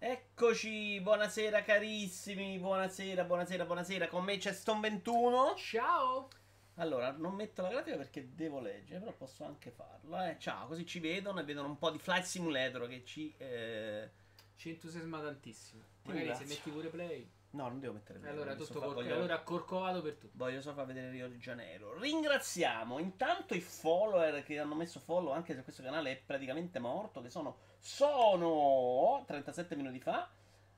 Eccoci, buonasera carissimi, buonasera, buonasera, buonasera. Con me c'è Stone 21. Ciao! Allora, non metto la grafica perché devo leggere, però posso anche farlo. Eh. Ciao, così ci vedono e vedono un po' di Flight Simulator che ci... Eh... Ci entusiasma tantissimo. Magari se metti pure play. No, non devo mettere play. Allora, tutto cor- voglio... allora corcovato per tutto. Voglio solo far vedere Rio di Janeiro. Ringraziamo intanto i follower che hanno messo follow anche se questo canale è praticamente morto, che sono sono 37 minuti fa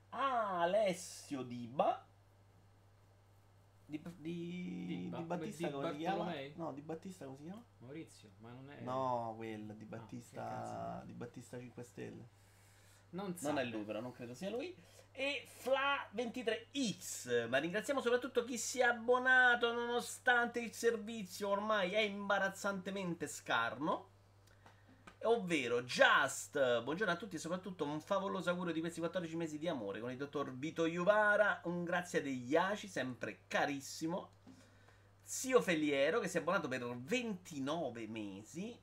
Alessio Diba di, di, Diba. di Battista di come si chiama? No, di Battista come si chiama? Maurizio, ma non è No, quel di Battista ah, di Battista 5 Stelle. Non, non è lui, però non credo sia lui. E Fla23X. Ma ringraziamo soprattutto chi si è abbonato nonostante il servizio ormai è imbarazzantemente scarno ovvero Just. Buongiorno a tutti e soprattutto un favoloso augurio di questi 14 mesi di amore con il dottor Vito Iuvara. Un grazie degli Iaci, sempre carissimo. Zio Feliero che si è abbonato per 29 mesi.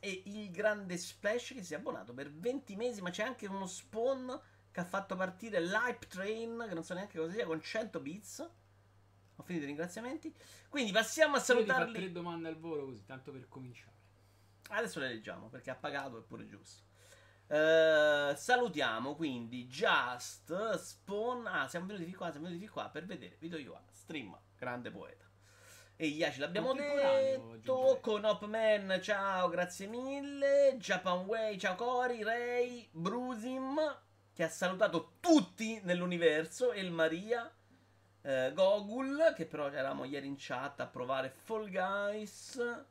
E il grande Splash che si è abbonato per 20 mesi. Ma c'è anche uno spawn che ha fatto partire l'Hype Train, che non so neanche cosa sia, con 100 bits. Ho finito i ringraziamenti. Quindi passiamo a salutarli. Io tre domande al volo così, tanto per cominciare. Adesso le leggiamo perché ha pagato è pure giusto. Uh, salutiamo quindi Just Spawn. Ah, siamo venuti qua, siamo venuti qua per vedere Video Yuan, stream, grande poeta. E Iaci l'abbiamo detto. Con Hopman, ciao, grazie mille. Japan Way, ciao Cori, Ray, Brusim, che ha salutato tutti nell'universo. E il Maria. Uh, Gogul, che però eravamo ieri in chat a provare Fall Guys.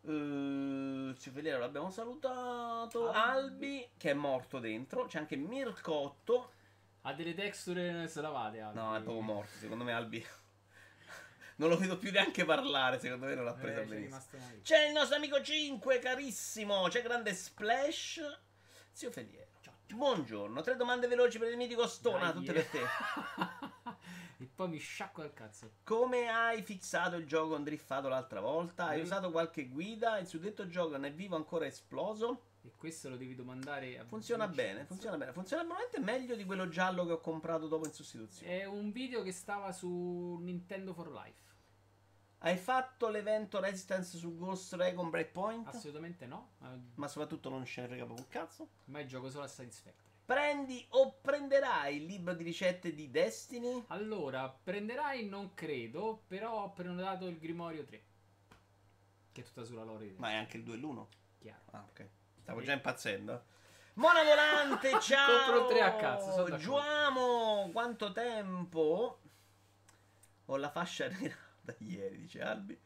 Uh, Ciufeliero l'abbiamo salutato. Albi. Albi, che è morto dentro. C'è anche Mircotto. Ha delle texture slavate. Albi. No, è proprio morto. Secondo me Albi. Non lo vedo più neanche parlare. Secondo me non l'ha presa eh, benissimo. C'è il nostro amico 5, carissimo. C'è grande Splash. Zio Feliero. Buongiorno. Tre domande veloci per il mitico Stona. Tutte per te. E poi mi sciacco al cazzo. Come hai fissato il gioco driffato l'altra volta? Hai mm. usato qualche guida? Il suddetto gioco non è vivo ancora esploso? E questo lo devi domandare a Funziona bene, funziona bene. Funziona veramente meglio di quello giallo che ho comprato dopo in sostituzione. È un video che stava su Nintendo for Life. Hai fatto l'evento Resistance su Ghost Recon Breakpoint? Assolutamente no. Ma soprattutto non ce ne frega proprio un cazzo. Ma gioco solo a Satisfactory. Prendi o prenderai il libro di ricette di Destiny? Allora, prenderai non credo, però ho prenotato il Grimorio 3. Che è tutta sulla lore. Ma è anche il 2 e l'1? Chiaro. Ah, ok. Stavo già impazzendo. Mona Volante, ciao! Compro 3 a cazzo. Giuamo, quanto tempo? Ho la fascia nera da ieri, dice Albi.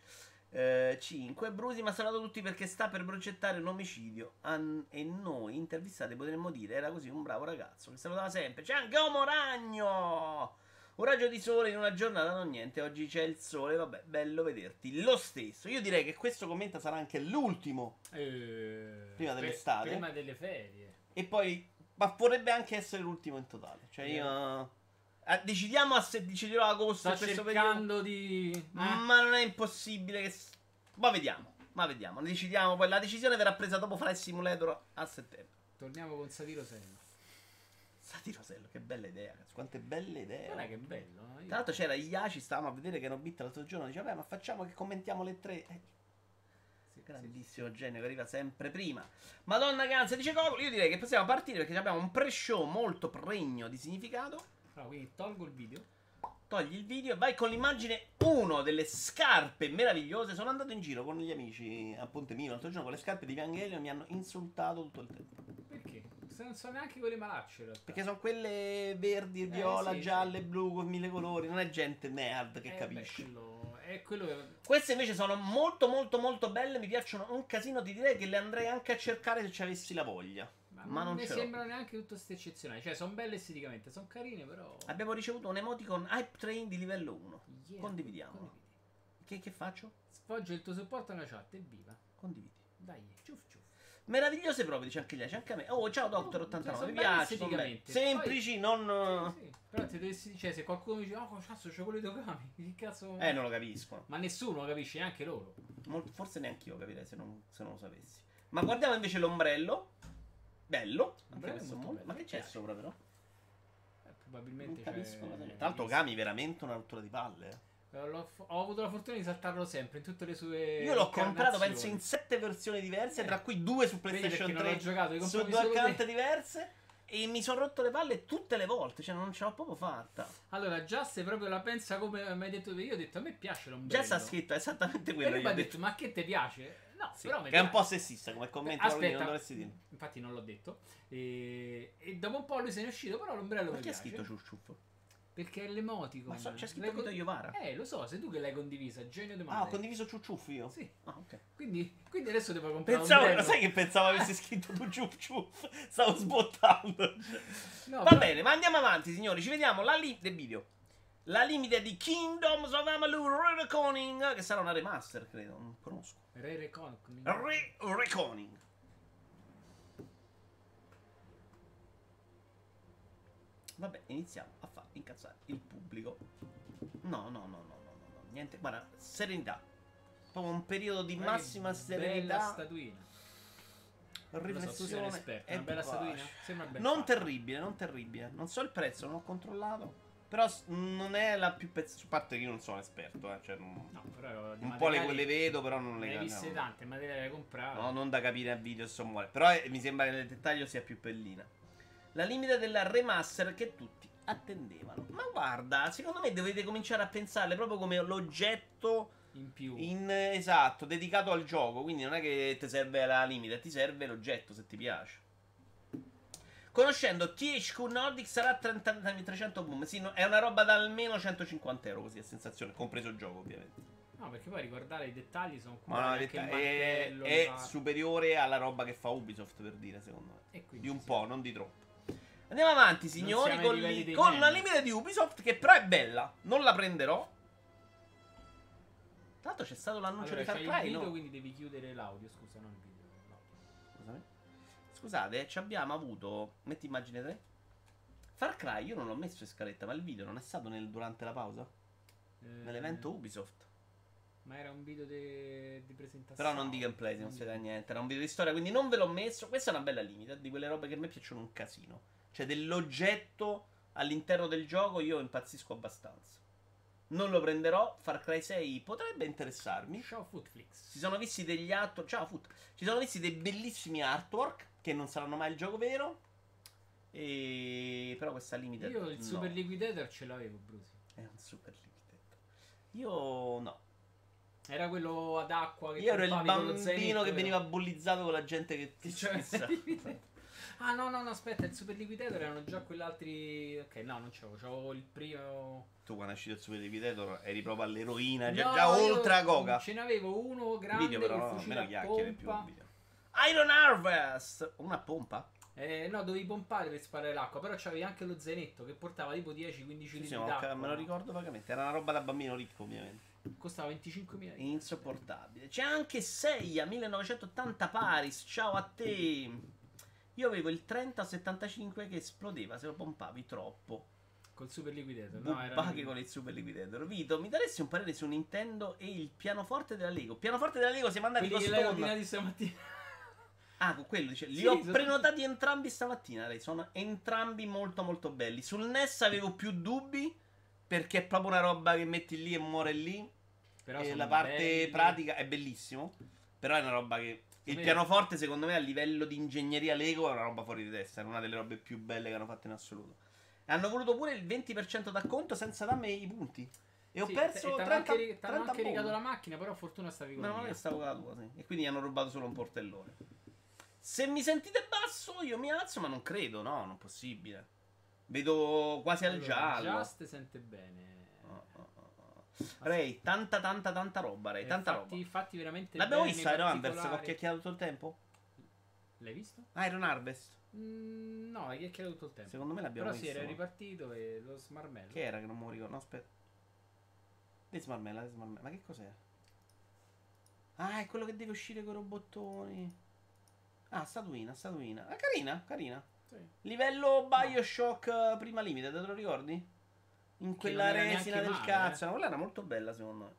5. Eh, Brusi mi ha salvato tutti perché sta per progettare un omicidio. An- e noi, intervistati, potremmo dire: era così un bravo ragazzo che salutava sempre. C'è anche Omo Ragno! Un raggio di sole in una giornata, non niente. Oggi c'è il sole, vabbè, bello vederti. Lo stesso. Io direi che questo commento sarà anche l'ultimo. Eh, prima dell'estate. Prima delle ferie. E poi. Ma potrebbe anche essere l'ultimo in totale. Cioè, eh. io. Ah, decidiamo se deciderò agosto. Sto cercando periodo. di. Eh? Ma non è impossibile. Che... Ma vediamo. Ma vediamo. Ne decidiamo. Poi la decisione verrà presa dopo Flight Simulator a settembre. Torniamo con Satirosello. Satirosello, che bella idea. Quante belle idee. Guarda che bello. Io... Tra l'altro c'era Iaci, stavamo a vedere che hanno bit l'altro giorno. Dice, vabbè, ma facciamo che commentiamo le tre. Eh. Sì, grandissimo sì, genio che arriva sempre prima. Madonna Ganza dice Coco. Io direi che possiamo partire perché abbiamo un pre-show molto pregno di significato. Ah, quindi tolgo il video. Togli il video e vai con l'immagine 1 delle scarpe meravigliose. Sono andato in giro con gli amici a Ponte Mino l'altro giorno con le scarpe di Evangelion e mi hanno insultato tutto il tempo. Perché? Non sono neanche quelle malacce in realtà. Perché sono quelle verdi, eh, viola, sì, gialle, sì. blu con mille colori. Non è gente nerd che eh, capisce. Beh, quello... È quello che... Queste invece sono molto molto molto belle. Mi piacciono un casino. Ti direi che le andrei anche a cercare se ci avessi la voglia. Ma, ma non, ne sembrano neanche tutte queste eccezionali. Cioè, sono belle esteticamente, sono carine, però. Abbiamo ricevuto un emoticon Hype Train di livello 1. Yeah, Condividiamo. Che, che, faccio? Sfoggio il tuo supporto nella chat, evviva. Condividi. Dai, ciuff ciuff. Meravigliose proprio, dice anche lei, c'è anche a me. Oh, ciao Doctor 89, mi piace. Semplici, Poi, non. Sì, però ti dovessi dire, cioè, se qualcuno mi dice, oh, cazzo, c'ho quelli Kami, che cazzo. Eh, non lo capisco. Ma nessuno lo capisce, neanche loro. Molto, forse neanche io capirei se non, se non lo sapessi. Ma guardiamo invece l'ombrello. Bello. Questo molto, Ma che c'è sopra però? Probabilmente Non capisco Tra l'altro è veramente una rottura di palle. L'ho- ho avuto la fortuna di saltarlo sempre in tutte le sue. Io l'ho comprato penso in sette versioni diverse, Eh. tra cui due su PlayStation perché non 3 ho giocato, su due account diverse e mi sono rotto le palle tutte le volte, cioè non ce l'ho proprio fatta. Allora, già se proprio la pensa come mi hai detto io ho detto a me piace Già l'ombrello. sta scritto esattamente E quello lui che mi ha detto, detto. ma che ti piace? No, Sì, però mi che è un piace. po' sessista come commento, Aspetta, non dovresti dire. Infatti non l'ho detto. E, e dopo un po' lui se ne è uscito, però l'ombrello Perché mi ha piace. scritto Ciusciuff? Perché è l'emoticon. Ma so- c'è scritto L'hai con- Vito Iovara. Eh, lo so, sei tu che l'hai condivisa, genio di Ah, male. ho condiviso Ciucciuff io? Sì, Ah, ok. quindi, quindi adesso devo comprare Pensavo, sai che pensavo avessi scritto tu Ciuff Ciuff? Stavo sbottando. No, Va però- bene, ma andiamo avanti, signori. Ci vediamo la li- del video. La limite di Kingdoms of Amalur Reconing, che sarà una remaster, credo. Non conosco. Re Recon. Re Reconing. Vabbè, iniziamo a far incazzare il pubblico. No, no, no, no, no, no. Niente, guarda, serenità. Proprio un periodo di massima Bella serenità. statuina. So, sei un Riflessione. esperto. e Una bella statuina? Sembra ben Non fatta. terribile, non terribile. Non so il prezzo, non ho controllato. Però non è la più pezza. A parte che io non sono esperto, eh. Cioè, non- No, però un po' le, le vedo, però non le Ne hai viste tante, materiali da comprare. No, non da capire a video se muore. Però eh, mi sembra che nel dettaglio sia più pellina. La limite della remaster che tutti attendevano. Ma guarda, secondo me dovete cominciare a pensarle proprio come l'oggetto In più. in esatto, dedicato al gioco. Quindi non è che ti serve la limite, ti serve l'oggetto se ti piace. Conoscendo THQ Nordic sarà 30.300 boom. Sì, no, è una roba da almeno 150 euro così a sensazione, compreso il gioco ovviamente. No, perché poi riguardare i dettagli sono Ma no, realtà è, è superiore alla roba che fa Ubisoft per dire, secondo me. Di un sì. po', non di troppo. Andiamo avanti, signori, con, li- con la limite di Ubisoft che però è bella. Non la prenderò. Tra l'altro c'è stato l'annuncio Allora, di Far Cry, video, no? quindi devi chiudere l'audio, scusa, non il video. Scusami. Scusate, ci abbiamo avuto. Metti immagine 3. Far Cry, io non l'ho messo in scaletta, ma il video non è stato nel- durante la pausa? Eh, Nell'evento Ubisoft. Ma era un video de- di presentazione. Però non di gameplay, non si vede niente. Era un video di storia, quindi non ve l'ho messo. Questa è una bella limite di quelle robe che a me piacciono un casino. Cioè, dell'oggetto all'interno del gioco io impazzisco abbastanza. Non lo prenderò. Far Cry 6 potrebbe interessarmi. Show Footflix. Si sono visti degli artwork. Ciao, Foot. Ci sono visti dei bellissimi artwork. Che non saranno mai il gioco vero. E. Però questa limite. Io il no. Super Liquidator ce l'avevo, Brusi. È un super limited. Io no. Era quello ad acqua che Io ero il bambino che veniva bullizzato con la gente che ti Cioè. Ah no no no aspetta il super liquidator erano già quell'altri ok no non c'avevo c'avevo il primo Tu quando è uscito il Super Liquidator eri proprio all'eroina, già, No, già oltre a Goga. ce n'avevo uno grande Video però no, fucile meno chiacchiere più video. Iron Harvest! Una pompa? Eh, no dovevi pompare per sparare l'acqua però c'avevi anche lo zainetto che portava tipo 10-15 Sì, litri sì, ma d'acqua me lo ricordo vagamente. Era una roba da bambino ricco, ovviamente. costava 25.000 euro Insopportabile. C'è anche Seiya 1980 Paris. Ciao a te. Io avevo il 3075 che esplodeva se lo pompavi troppo. col super liquidator no era Bubbaghi con il super liquidator. Vito, mi daresti un parere su Nintendo e il pianoforte della Lego? Pianoforte della Lego siamo andati quelli con che Stone. stamattina Ah, con quello dice. Li Sì, ho sono- prenotati entrambi stamattina. Lei. Sono entrambi molto molto belli. Sul NES avevo più dubbi. Perché è proprio una roba che metti lì e muore lì. però e la parte belli. pratica è bellissimo. Però è una roba che. Il me- pianoforte, secondo me, a livello di ingegneria Lego è una roba fuori di testa. È una delle robe più belle che hanno fatto in assoluto. Hanno voluto pure il 20% d'acconto senza darmi i punti. E ho Sì, perso e t'hanno 30, anche, ri- t'hanno 30 anche rigato la macchina però fortuna stavi con No, non è stavo con la tua, sì. E quindi hanno rubato solo un portellone. Se mi sentite basso, io mi alzo, ma non credo, no, non è possibile. Vedo quasi al Allora, giallo. Just sente bene. Ray, tanta, tanta, tanta roba, Ray, Eh, tanta fatti, roba. fatti veramente L'abbiamo vista Iron Harvest che ho chiacchierato tutto il tempo? L'hai visto? Iron Harvest. Mm, no, hai chiacchierato tutto il tempo. Secondo me l'abbiamo Però si visto. era ripartito e lo smarmello. Che era che non mi ricordo? No, aspetta. Desmarmella, Desmarmella. Ma che cos'è? Ah, è quello che deve uscire con i robottoni. Ah, statuina, statuina. Ah, carina, carina. Sì. Livello Bioshock eh, prima limite, te lo ricordi? In quella resina del male, cazzo. eh. No, quella era molto bella secondo me.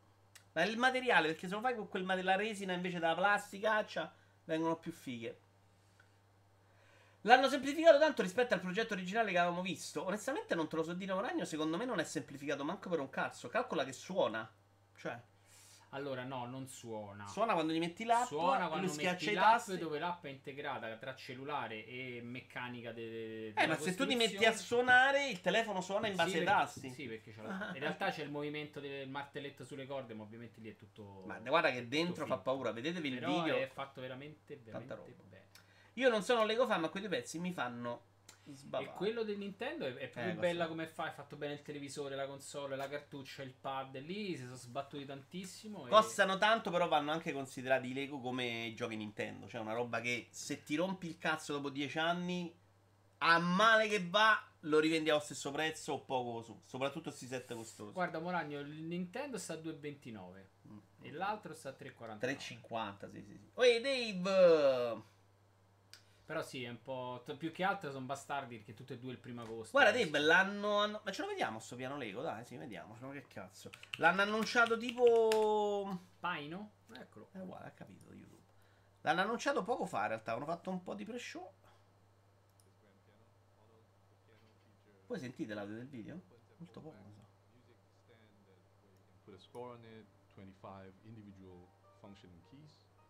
Ma il materiale, perché se lo fai con quel materiale, la resina invece della plasticaccia, vengono più fighe. L'hanno semplificato tanto rispetto al progetto originale che avevamo visto. Onestamente non te lo so dire un ragno, secondo me non è semplificato manco per un cazzo. Calcola che suona. Cioè, Allora, no, non suona. suona quando gli metti l'app, Suona lui quando schiaccia metti l'app tasti. dove l'app è integrata tra cellulare e meccanica de- de- Eh, della ma se tu ti metti a suonare, il telefono suona in base Sì, ai perché- tasti. Sì, perché c'è la- Ah. in realtà c'è il movimento del martelletto sulle corde, ma ovviamente lì è tutto. Ma guarda che dentro fa paura. Vedetevi il Però video. è fatto veramente, veramente bene. Io non sono un Lego fan, ma quei due pezzi mi fanno sbavare. E quello del Nintendo è, è più Eh, bella so. come fa, è fatto bene il televisore, la console, la cartuccia, il pad, lì si sono sbattuti tantissimo. e- Costano tanto, però vanno anche considerati i Lego come giochi Nintendo. Cioè, una roba che se ti rompi il cazzo dopo 10 anni, a male che va, lo rivendi allo stesso prezzo o poco su. Soprattutto questi set costosi. Guarda Moragno, il Nintendo sta a 2,29 Mm. e l'altro sta a 3,49. 3,50, sì, sì, sì. Oi, Dave! Però sì, è un po'... Più che altro sono bastardi perché tutte e due il primo agosto. Guarda, Dave, l'hanno. hanno- Ma ce lo vediamo sto piano Lego? Dai, sì, vediamocelo. Che cazzo. L'hanno annunciato tipo. Paino? Eccolo. È uguale, ha capito YouTube. L'hanno annunciato poco fa, in realtà. Hanno fatto un po' di pre-show. Voi sentite l'audio del video? Molto poco, non so. Put a score on it, 25 individual functioning.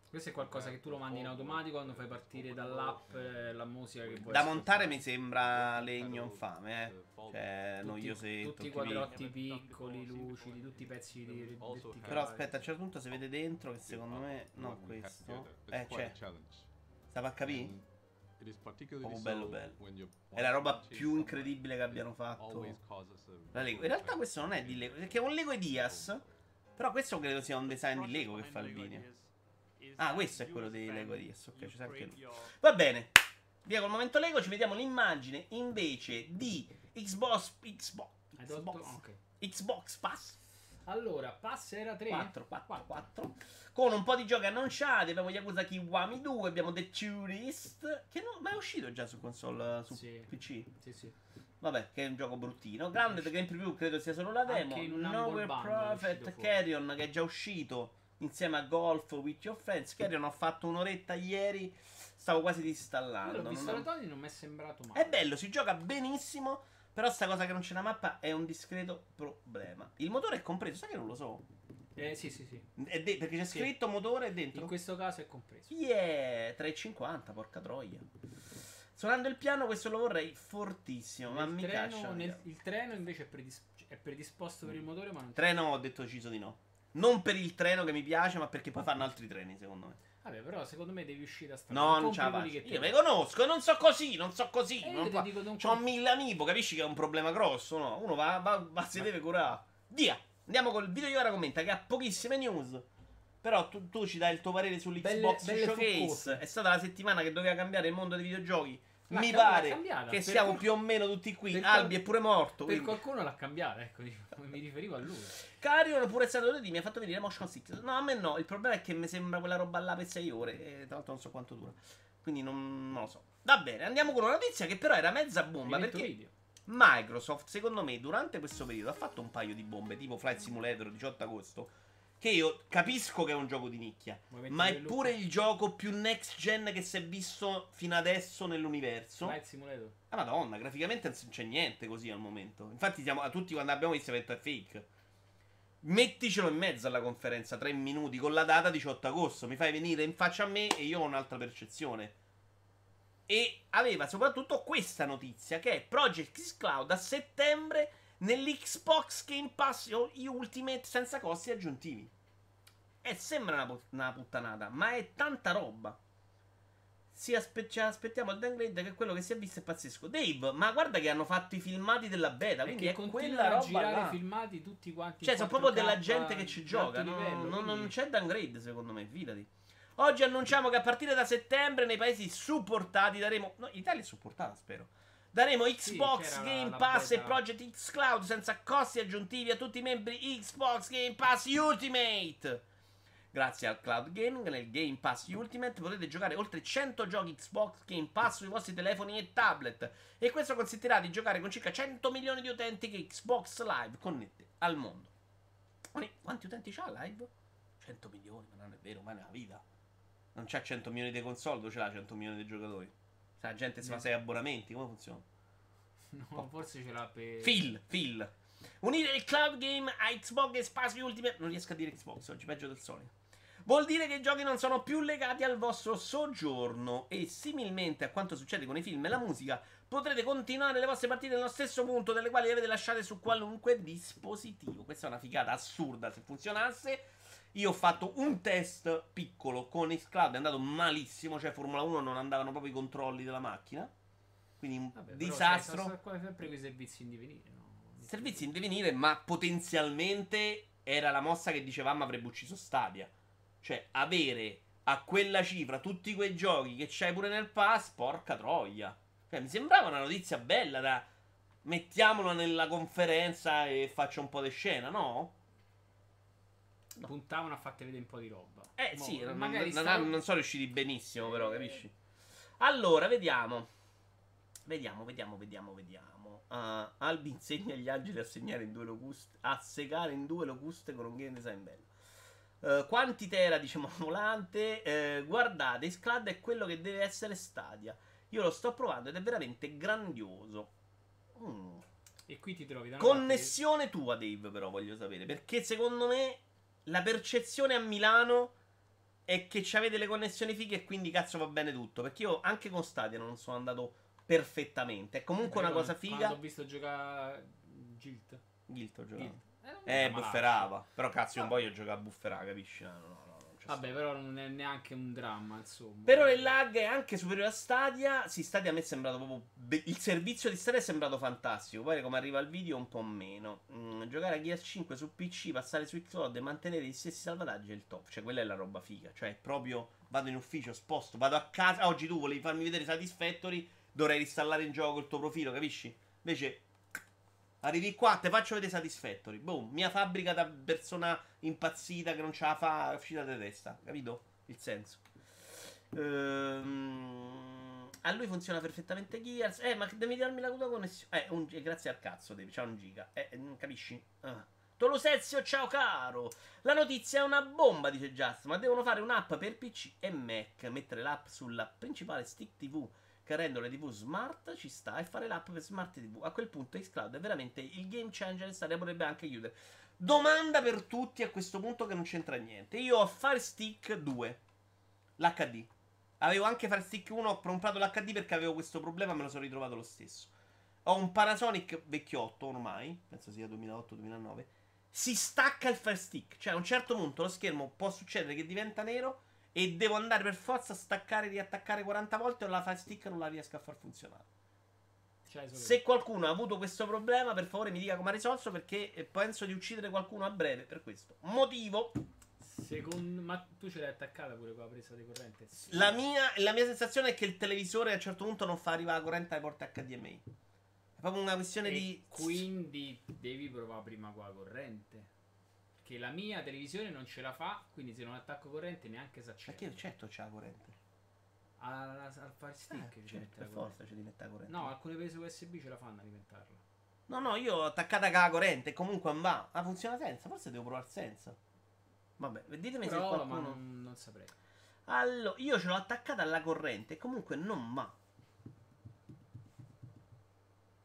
Questo è qualcosa che tu lo mandi in automatico quando fai partire dall'app eh, la musica che vuoi Da montare mi sembra legno infame, eh. Cioè, noiosetto. tutti i quadrotti piccoli, lucidi, tutti i pezzi di verticali. Però aspetta, a un certo punto si vede dentro che secondo me. No, questo. Eh, c'è. Stava a capire? Proprio bello bello. È la roba più incredibile che abbiano fatto. La Lego. In realtà questo non è di Lego, perché è un Lego Diaz. Però questo credo sia un design di Lego che fa il video. Ah, questo è quello di Lego Diaz. Ok, c'è anche lui. Va bene. Via col momento Lego, ci vediamo l'immagine invece di Xbox Xbox? Xbox, Ok. Xbox Pass Allora, pass era 3? 4, 4, 4 con un po' di giochi annunciati. Abbiamo Yakuza Kiwami 2, abbiamo The Tourist che non ma è uscito già su console su Sì. PC. Sì, sì. Vabbè, che è un gioco bruttino. Grounded Game Preview credo sia solo la demo. Anche in un Nowhere è Prophet. Carrion che è già uscito insieme a Golf with Your Friends. Carrion ho fatto un'oretta ieri, stavo quasi Io disinstallando. l'ho visto non- Tony non mi è sembrato male. È bello, si gioca benissimo. Però sta cosa che non c'è la mappa è un discreto problema. Il motore è compreso, sai che non lo so? Eh, sì, sì, sì. De- perché c'è Sì. scritto motore dentro. In questo caso è compreso. Yeah, 3,50, porca troia. Suonando il piano questo lo vorrei fortissimo, ma Nel mi treno, caccia. nel- il treno invece è, predis- è predisposto per il motore, ma non Treno ho detto deciso di no. Non per il treno che mi piace, ma perché poi fanno altri treni, secondo me. Vabbè, però secondo me devi uscire a strada. No, non ce la faccio. Io mi conosco, non so così, non so così. Eh, non fa- dico, non C'ho mille amici, capisci che è un problema grosso, no? Uno va, va, va si deve curare. Via! Andiamo col video di ora commenta che ha pochissime news. Però tu, tu ci dai il tuo parere sull'Xbox Belle- belle Showcase. È stata la settimana che doveva cambiare il mondo dei videogiochi. L'ha Mi pare cambiata. che Per siamo qual- più o meno tutti qui. per Albi qual- è pure morto. Per quindi- qualcuno l'ha cambiata, ecco, mi riferivo a lui. Cario, pure stato 2D mi ha fatto venire Motion 6. No, a me no. Il problema è che mi sembra quella roba là per 6 ore. E tra l'altro non so quanto dura. Quindi non, non lo so. Va bene, andiamo con una notizia che però era mezza bomba. Rimetto Perché video. Microsoft, secondo me, durante questo periodo ha fatto un paio di bombe, tipo Flight Simulator 18 agosto. Che io capisco che è un gioco di nicchia. Ma è il pure il gioco più next gen che si è visto fino adesso nell'universo. Flight Simulator. Ah, madonna, graficamente non c'è niente così al momento. Infatti, siamo, a tutti quando abbiamo visto, detto è fake. Metticelo in mezzo alla conferenza, 3 minuti, con la data 18 agosto. Mi fai venire in faccia a me e io ho un'altra percezione. E aveva soprattutto questa notizia, che è Project X Cloud a settembre nell'Xbox Game Pass Ultimate senza costi aggiuntivi. E sembra una, pu- una puttanata, ma è tanta roba. Si aspe- ci aspettiamo il downgrade che quello che si è visto è pazzesco. Dave, ma guarda che hanno fatto i filmati della beta, quindi è quella continuano a roba girare là. filmati tutti quanti. Cioè, sono proprio 4K della gente che ci gioca. livello, non, non c'è downgrade, secondo me, fidati. Oggi annunciamo che a partire da settembre nei paesi supportati daremo. No, Italia è supportata, spero. Daremo Xbox c'era Game Pass e. Project X Cloud senza costi aggiuntivi a tutti i membri Xbox Game Pass Ultimate. Grazie al cloud gaming, nel Game Pass Ultimate potete giocare oltre 100 giochi Xbox Game Pass sui vostri telefoni e tablet. E questo consentirà di giocare con circa 100 milioni di utenti che Xbox Live connette al mondo. Quanti- utenti c'ha Live? 100 milioni, ma non è vero, mai nella vita. Non c'ha 100 milioni di console, dove ce l'ha 100 milioni di giocatori? La gente si fa No. 6 abbonamenti, come funziona? No, forse ce l'ha per. Phil, Phil. Unire il cloud game a Xbox e Spazi Ultimate. Non riesco a dire Xbox oggi, peggio del solito. Vuol dire che i giochi non sono più legati al vostro soggiorno e similmente a quanto succede con i film e la musica, potrete continuare le vostre partite nello stesso punto delle quali le avete lasciate su qualunque dispositivo. Questa è una figata assurda se funzionasse. Io ho fatto un test piccolo con Xcloud, è andato malissimo, cioè Formula 1 non andavano proprio i controlli della macchina. Quindi un Vabbè, disastro. sono sempre quei servizi in divenire, no? Servizi in divenire, ma potenzialmente era la mossa che dicevamo avrebbe ucciso Stadia. Cioè, avere a quella cifra tutti quei giochi che c'hai pure nel pass, porca troia. Cioè, mi sembrava una notizia bella da mettiamola nella conferenza e faccio un po' di scena, no? No. Puntavano a farti vedere un po' di roba. Eh Mo, sì, non, magari non- stavo- non sono riusciti benissimo, però, capisci? Allora, vediamo. Vediamo, vediamo, vediamo, vediamo. Ah, Albi insegna agli angeli a segnare in due locuste, a segare in due locuste con un game design bello. Eh, quanti tera, diciamo, volante? Eh, guardate, Sclad è quello che deve essere Stadia. Io lo sto provando ed è veramente grandioso. Mm. E qui ti trovi da una parte Connessione tua, Dave, però voglio sapere. Perché secondo me la percezione a Milano è che ci avete le connessioni fighe e quindi cazzo va bene tutto. Perché io anche con Stadia non sono andato perfettamente. È comunque una Io cosa figa. Quando ho visto giocare Gilt. Gilto giocava. Guild. Eh, non Eh, malaccio. bufferava. Però cazzo, io non voglio giocare a bufferare, capisci? No, no, no, Vabbè, però non è neanche un dramma, insomma. Però il lag è anche superiore a Stadia. Sì, Stadia a me è sembrato proprio. be- il servizio di Stadia è sembrato fantastico. Poi, come arriva il video, un po' meno. Mm, giocare a Gears 5 su PC, passare su Xcloud e mantenere gli stessi salvataggi è il top. Cioè, quella è la roba figa. Cioè, proprio vado in ufficio, sposto, vado a casa. Oggi tu volevi farmi vedere Satisfactory. Dovrei installare in gioco il tuo profilo, capisci? Invece. Arrivi qua, te faccio vedere Satisfactory. Boom, mia fabbrica da persona impazzita che non ce la fa, uscita di testa. Capito? Il senso. Ehm, a lui funziona perfettamente Gears. Eh, ma devi darmi la tua connessione. Eh, un, eh, grazie al cazzo, devi. C'ha un giga. Eh, non capisci? Ah. Tolosezio, ciao caro. La notizia è una bomba, dice Just. Ma devono fare un'app per PC e Mac. Mettere l'app sulla principale stick TV che rendono le TV smart ci sta e fare l'app per smart TV. A quel punto Xcloud è veramente il game changer e potrebbe anche chiudere. Domanda per tutti a questo punto che non c'entra niente. Io ho Fire Stick 2, l'HD. Avevo anche Fire Stick 1, ho comprato l'HD perché avevo questo problema, me lo sono ritrovato lo stesso. Ho un Panasonic vecchiotto ormai, penso sia 2008-2009. Si stacca il Fire Stick, cioè a un certo punto lo schermo può succedere che diventa nero e devo andare per forza a staccare e riattaccare 40 volte o la Fire Stick non la riesco a far funzionare. Se qualcuno ha avuto questo problema, per favore mi dica come ha risolto perché eh, penso di uccidere qualcuno a breve per questo motivo. Secondo... Ma tu ce l'hai attaccata pure con la presa di corrente? Sì. La mia, la mia sensazione è che il televisore a un certo punto non fa arrivare la corrente alle porte HDMI. È proprio una questione E di. quindi devi provare prima con la corrente. Che la mia televisione non ce la fa, quindi se non attacco corrente neanche si accende. Perché certo c'è la corrente. Al, al Fire Stick Eh, mette per forza ci la corrente. No, alcune prese USB ce la fanno a alimentarla. No, no, io ho attaccata la corrente comunque va. Ah, funziona senza. Forse devo provare senza. Vabbè, ditemi se Però, qualcuno. ma non, non saprei. Allora, io ce l'ho attaccata alla corrente e comunque non va.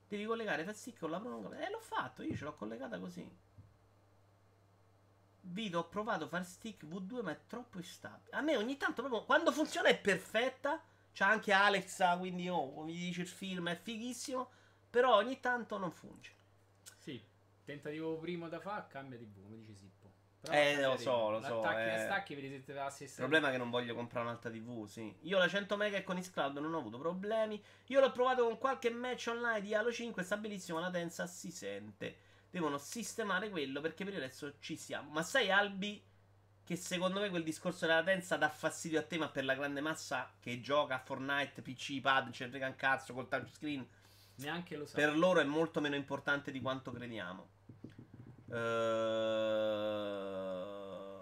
Devi collegare Fire Stick con la prolunga. Eh, l'ho fatto, io ce l'ho collegata così. Vito, ho provato Fire Stick V2, ma è troppo instabile. A me ogni tanto proprio quando funziona è perfetta. C'ha anche Alexa, quindi oh, mi dice il film, è fighissimo. Però ogni tanto non funge. Sì, tentativo primo da fare, cambia TV, come dice Sippo. Eh, cambia lo so, lo so, L'attacchi eh. stacchi, vedi se dà la Il stessa. problema è che non voglio comprare un'altra TV, sì. Io la 100 mega e con Xcloud non ho avuto problemi. Io l'ho provato con qualche match online di Halo 5, sta bellissimo, la latenza si sente. Devono sistemare quello perché per resto ci siamo. Ma sai Albi che secondo me quel discorso della latenza dà fastidio a te, ma per la grande massa che gioca a Fortnite, PC, pad, ne frega un cazzo col touchscreen, Neanche lo sa. per loro è molto meno importante di quanto crediamo. Eh,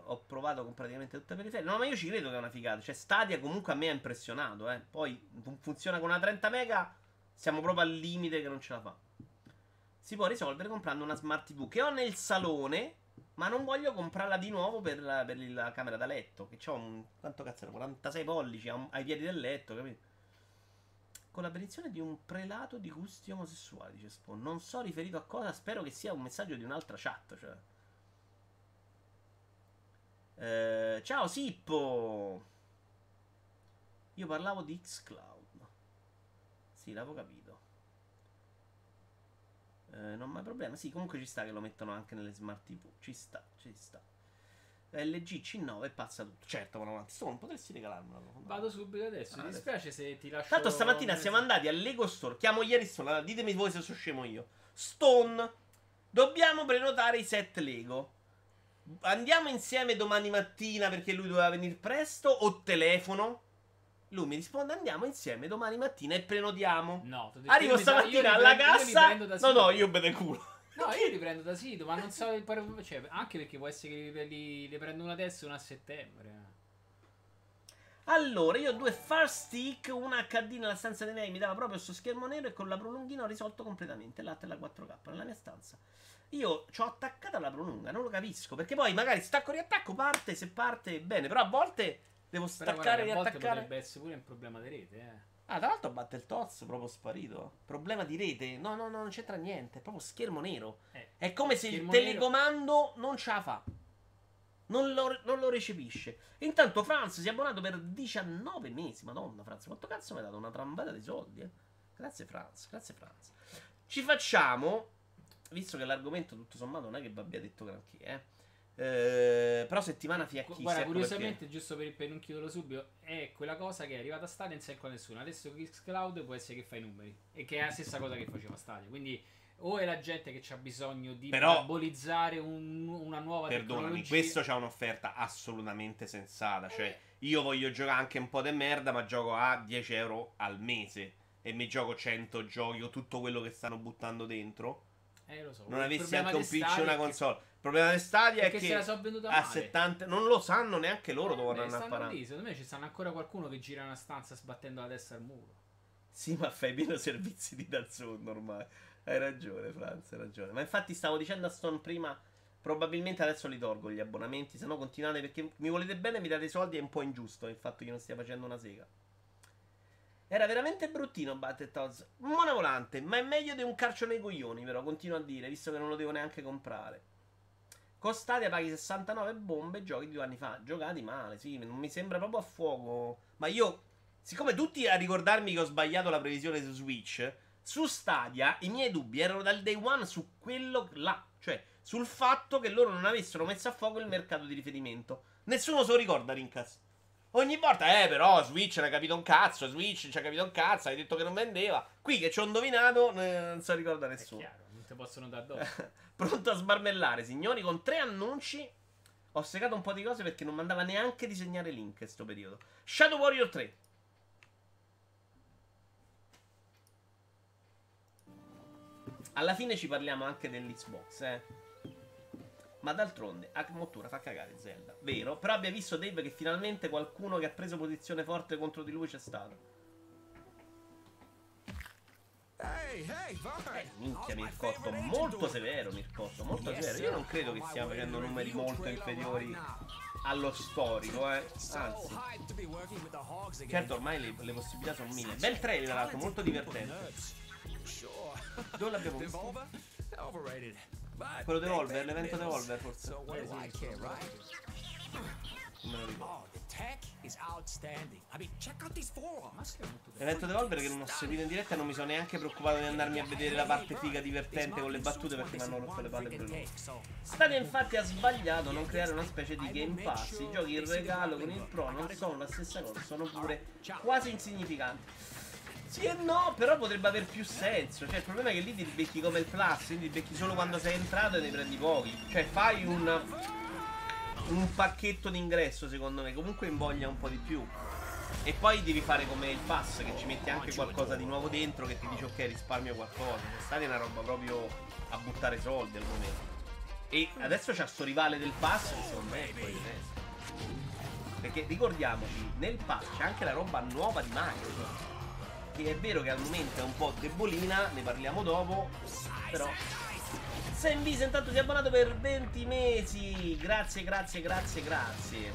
ho provato con praticamente tutte le periferie. No, ma io ci credo che è una figata. Cioè, Stadia comunque a me ha impressionato. Eh. Poi fun- funziona con una 30 mega. Siamo proprio al limite che non ce la fa. Si può risolvere comprando una smart TV che ho nel salone. Ma non voglio comprarla di nuovo per la, per la camera da letto. Che c'ho un. Quanto cazzo era? 46 pollici ai piedi del letto, capito? Con la benedizione di un prelato di gusti omosessuali, dice Spawn. Non so riferito a cosa, spero che sia un messaggio di un'altra chat. Cioè. Eh, ciao Sippo! Io parlavo di Xcloud. Sì, l'avevo capito. Eh, non mai problema. Sì, comunque ci sta che lo mettono anche nelle smart TV. Ci sta, ci sta. LG C9 pazza tutto. Certo, vanno avanti. Stone, potresti regalarmelo. Vado subito adesso. Ah, Mi dispiace se ti lascio. Tanto stamattina siamo andati al Lego Store. Chiamo ieri Stone. Ditemi voi se sono scemo io. Stone, dobbiamo prenotare i set Lego. Andiamo insieme domani mattina perché lui doveva venire presto o telefono? Lui mi risponde andiamo insieme domani mattina e prenotiamo. No, detto, Arrivo stamattina alla prendo- cassa. No, sito. no, io bene culo. No, io li prendo da sito, ma non so. il Cioè, anche perché può essere che li, li- prendo una adesso e una a settembre. Allora, io ho due Far Stick, una HD nella stanza dei miei, mi dava proprio sto schermo nero e con la prolunghina ho risolto completamente l'AT e la 4K nella mia stanza. Io ci ho attaccata la prolunga, non lo capisco, perché poi magari stacco riattacco, parte, se parte bene, però a volte devo staccare e riattaccare. potrebbe essere pure un problema di rete, eh. Ah, tra l'altro batte il toz proprio sparito. Problema di rete? No, no, no, non c'entra niente, è proprio schermo nero. Eh, È come se il schermo nero- telecomando non ce la fa. Non lo, non lo recepisce. Intanto Franz si è abbonato per 19 mesi. Madonna, Franz, quanto cazzo mi hai dato una trambata di soldi? eh? Grazie, Franz. Grazie, Franz. Ci facciamo. Visto che l'argomento, tutto sommato, non è che vi abbia detto granché, eh. Eh, però settimana fiacchissima. Guarda, curiosamente, giusto per, per non chiuderlo subito, è quella cosa che è arrivata a Stadia non si con nessuno. Adesso Xcloud può essere che fa i numeri. E che è la stessa cosa che faceva Stadia. Quindi o è la gente che ha bisogno di Però- un- una nuova Perdonami, tecnologia. questo c'ha un'offerta assolutamente sensata. Cioè, io voglio giocare anche un po' di merda, ma gioco a 10 euro al mese. E mi gioco 100 giochi o tutto quello che stanno buttando dentro. Eh, lo so. Non avessi anche un PC e una è che- console. Il problema di Stadia è Perché che se la so venduta a male. 70 non lo sanno neanche loro dove Eh, andranno a parare. lì, secondo me ci stanno ancora qualcuno che gira una stanza sbattendo la testa al muro. Sì, ma fai meno servizi di Dazone ormai. Hai ragione, Franz, hai ragione. Ma infatti stavo dicendo a Stone prima, probabilmente adesso li tolgo gli abbonamenti, se no continuate perché mi volete bene, mi date i soldi, è un po' ingiusto il fatto che io non stia facendo una sega. Era veramente bruttino Battletoads. Buona volante, ma è meglio di un calcio nei coglioni, però, continuo a dire, visto che non lo devo neanche comprare. Con Stadia paghi 69 bombe, giochi di due anni fa. Giocati male, sì, non mi sembra proprio a fuoco. Ma io, siccome tutti a ricordarmi che ho sbagliato la previsione su Switch, su Stadia i miei dubbi erano dal day one su quello là. Cioè, sul fatto che loro non avessero messo a fuoco il mercato di riferimento. Nessuno se lo ricorda, Rincas. Ogni volta, eh, però Switch non ha capito un cazzo, Switch ci ha capito un cazzo, hai detto che non vendeva. Qui che ci ho indovinato, eh, non se lo ricorda nessuno. Ti possono dare addosso. Pronto a sbarmellare, signori, con tre annunci. Ho segato un po' di cose perché non mandava neanche disegnare link in sto periodo. Shadow Warrior 3. Alla fine ci parliamo anche dell'Xbox, eh. Ma d'altronde, Akmotura fa cagare Zelda. Vero? Però abbia visto Dave che finalmente qualcuno che ha preso posizione forte contro di lui c'è stato. Hey, hey, Eh, minchia Mircotto, molto severo Mircotto, molto severo. Io non credo che stiamo facendo numeri molto inferiori allo storico, eh. Anzi, certo ormai le, le possibilità sono mille. Bel trailer, tra l'altro, molto divertente. Dove l'abbiamo visto? Quello Devolver, l'evento Devolver forse. Non me lo ricordo. The tech is outstanding. I mean, check out these forums. L'evento Devolver che non ho seguito in diretta e non mi sono neanche preoccupato di andarmi a vedere la parte figa divertente con le battute perché mi hanno rotto le palle per lui. Stadia infatti ha sbagliato a non creare una specie di Game Pass. I giochi in regalo con il Pro non sono la stessa cosa, sono pure quasi insignificanti. Sì e no, però potrebbe aver più senso. Cioè, il problema è che lì ti becchi come il Plus, quindi ti becchi solo quando sei entrato e ne prendi pochi. Cioè, fai un, un pacchetto d'ingresso, secondo me. Comunque invoglia un po' di più. E poi devi fare come il pass, che ci metti anche qualcosa di nuovo dentro che ti dice ok, risparmio qualcosa. Stadia è una roba proprio a buttare soldi al momento. E adesso c'ha sto rivale del pass che secondo me è testa. Perché ricordiamoci, nel pass c'è anche la roba nuova di Microsoft. Che è vero che al momento è un po' debolina, ne parliamo dopo. Però. Sam Visa intanto si è abbonato per 20 mesi. Grazie, grazie, grazie, grazie.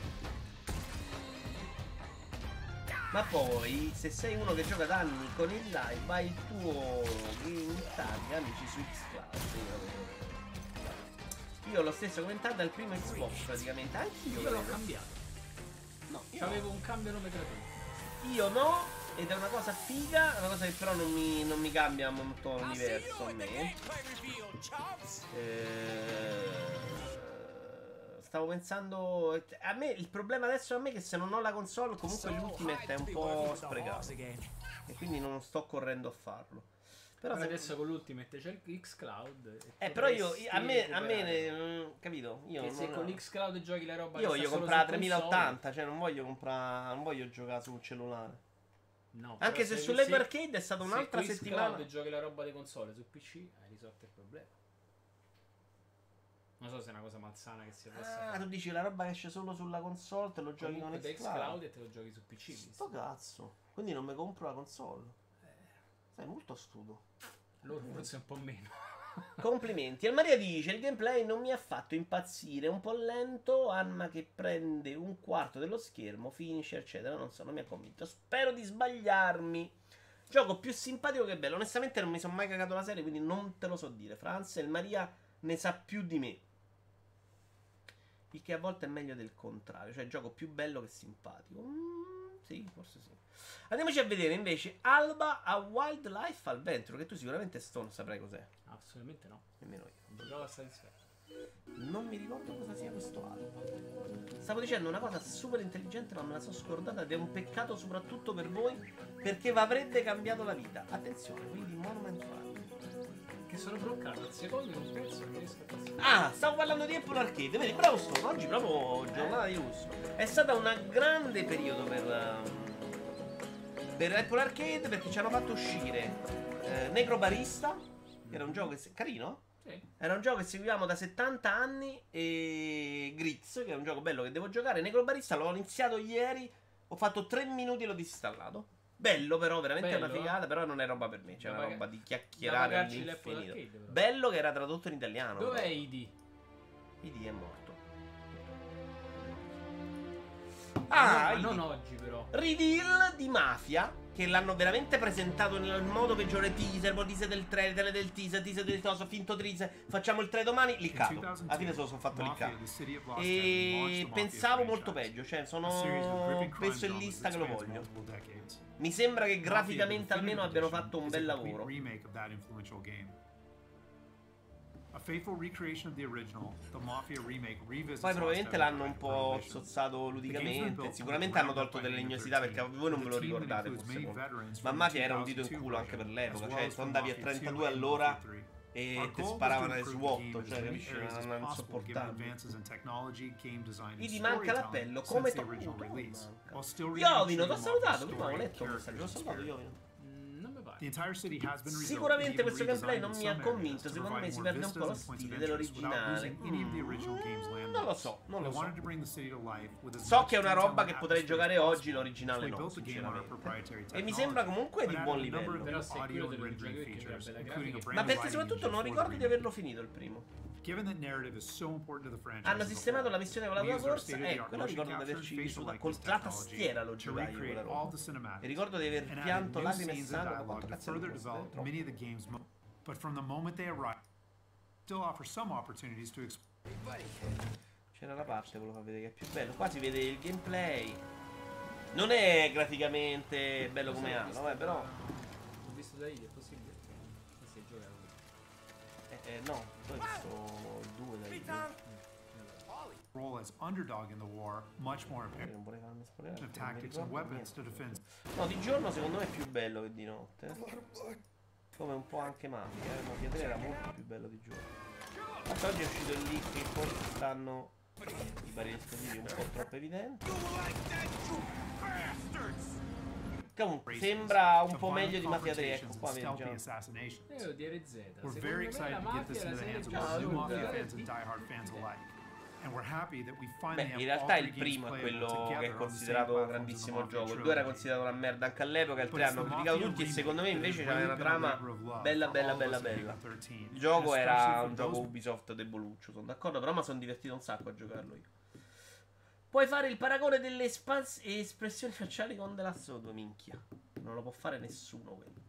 Ma poi, se sei uno che gioca da anni con il live, hai il tuo Game Italia, amici su Xcloud. Io l'ho stesso commentato dal primo Xbox praticamente, anche io. L'ho cambiato. No, io, C'avevo un cambio nome gratuito. io no, ed è una cosa figa, una cosa che però non mi, non mi cambia molto see l'universo a me. Eh, Stavo pensando. A me il problema adesso a me è che se non ho la console, comunque l'Ultimate è un po' sprecato. E quindi non sto correndo a farlo. Però, Però se- adesso con l'Ultimate c'è il Xcloud. Eh, però io. A me. A me ne- capito? Io. Che se non- con l'Xcloud giochi la roba io voglio comprare console- 3080. Cioè, non voglio comprare. Non voglio giocare sul cellulare. No, Anche però se sull'Ever se- Arcade è stata se un'altra con settimana. Xcloud giochi la roba di console su PC, hai risolto il problema. Non so se è una cosa malsana che si possa Ah, fare. tu dici la roba che esce solo sulla console, te lo giochi con Xcloud. E te lo giochi su PC. Sto cazzo. Quindi non mi compro la console. Sei molto astuto. Loro forse un po' meno. Complimenti. Il Maria dice: Il gameplay non mi ha fatto impazzire. Un po' lento. Arma che prende un quarto dello schermo, finisce, eccetera. Non so, non mi ha convinto. Spero di sbagliarmi. Gioco più simpatico che bello. Onestamente, non mi sono mai cagato la serie, quindi non te lo so dire. Franz e il Maria ne sa più di me. Il che a volte è meglio del contrario. Cioè, gioco più bello che simpatico. Mm, sì, forse sì. Andiamoci a vedere invece Alba a Wildlife Adventure. Che tu sicuramente Stone saprai cos'è. Assolutamente no. Nemmeno io. Non mi ricordo cosa sia questo Alba. Stavo dicendo una cosa super intelligente, ma me la sono scordata ed è un peccato soprattutto per voi perché vi avrebbe cambiato la vita. Attenzione, quindi Monument Valley. Che sono bloccato al secondo un pezzo non riesco a passare. Ah, stavo parlando di Apple Arcade. Vedi, bravo Stone, oggi proprio giornata di lusso. È stata un grande periodo per, ehm, per Apple Arcade perché ci hanno fatto uscire eh, Necro Barista, che era un gioco che... carino? Sì. Era un gioco che seguivamo da 70 anni e Gritz, che è un gioco bello che devo giocare. Necro Barista l'ho iniziato ieri, ho fatto 3 minuti e l'ho disinstallato. Bello però, veramente Bello, una figata, eh? però non è roba per me, cioè Da una roba di chiacchierare all'infinito. Bello che era tradotto in italiano. Dov'è. ID? ID è morto. Ah, no, non oggi però. Reveal di Mafia che l'hanno veramente presentato nel modo peggiore teaser, poi teaser del trailer, del teaser, teaser del coso, finto teaser, facciamo il 3 domani, liccato. Alla fine se lo sono fatto liccare. E pensavo molto peggio, cioè sono penso in lista che lo voglio. Mi sembra che graficamente almeno abbiano fatto un bel lavoro. Poi probabilmente l'hanno un po' zozzato ludicamente. Sicuramente hanno tolto delle legnosità perché voi non ve lo ricordate forse. molto. Ma Mafia era un dito in culo anche per l'epoca. Cioè, tu andavi a 32 all'ora e ti sparavano le 8. Cioè, capisci? Era insopportabile. Gli ti manca l'appello come tu. Iovino, ti ho salutato. Prima ho letto un messaggio. L'ho salutato, Iovino. Sicuramente questo gameplay non mi ha convinto, secondo me si perde un po' lo stile dell'originale. Mm, non lo so, non lo so. So che è una roba che potrei giocare oggi, l'originale no, sinceramente. E mi sembra comunque di buon livello. Ma perché soprattutto non ricordo di averlo finito il primo. Hanno sistemato la missione con la tua corsa, eh, quella ricordo di averci vissuta. Con la tastiera lo roba. E ricordo di aver pianto lacrime e sangue, ma quanto cazzo è questo? But from the moment they arrive, still offer some opportunities to explore. C'era la parte fa vedere che è più bello. Qua si vede il gameplay. Non è graficamente bello come Halo, eh, però. Ho visto da ID, è possibile. E Eh, eh, no, poi ho visto il 2 dai due. role as underdog in the war much more Eh, spoilerare. of tactics and weapons to defend. No, di giorno secondo me è più bello che di notte. Come un po' anche Mafia, eh. Mafia 3 era molto più bello di giorno. Infatti oggi è uscito il leak che forse stanno i vari esplosivi un po' troppo evidenti. Comunque, sembra un po' meglio di Mafia 3, ecco qua assassination. Io DRZ. We're secondo very me excited la to get mafia this è la into the serie hands of già both new lunga. Mafia lunga. fans and diehard fans alike. And we're happy that we finally Beh, in realtà il primo è quello che è considerato the grandissimo gioco. Il 2 era considerato una merda anche all'epoca, il But 3 it's hanno criticato tutti e secondo me invece c'aveva una trama bella bella bella bella. Halo 13. Il gioco era un gioco Ubisoft deboluccio, sono d'accordo, però mi sono divertito un sacco a giocarlo io. Puoi fare il paragone delle espans- espressioni facciali con The Last of Us, minchia. Non lo può fare nessuno quello.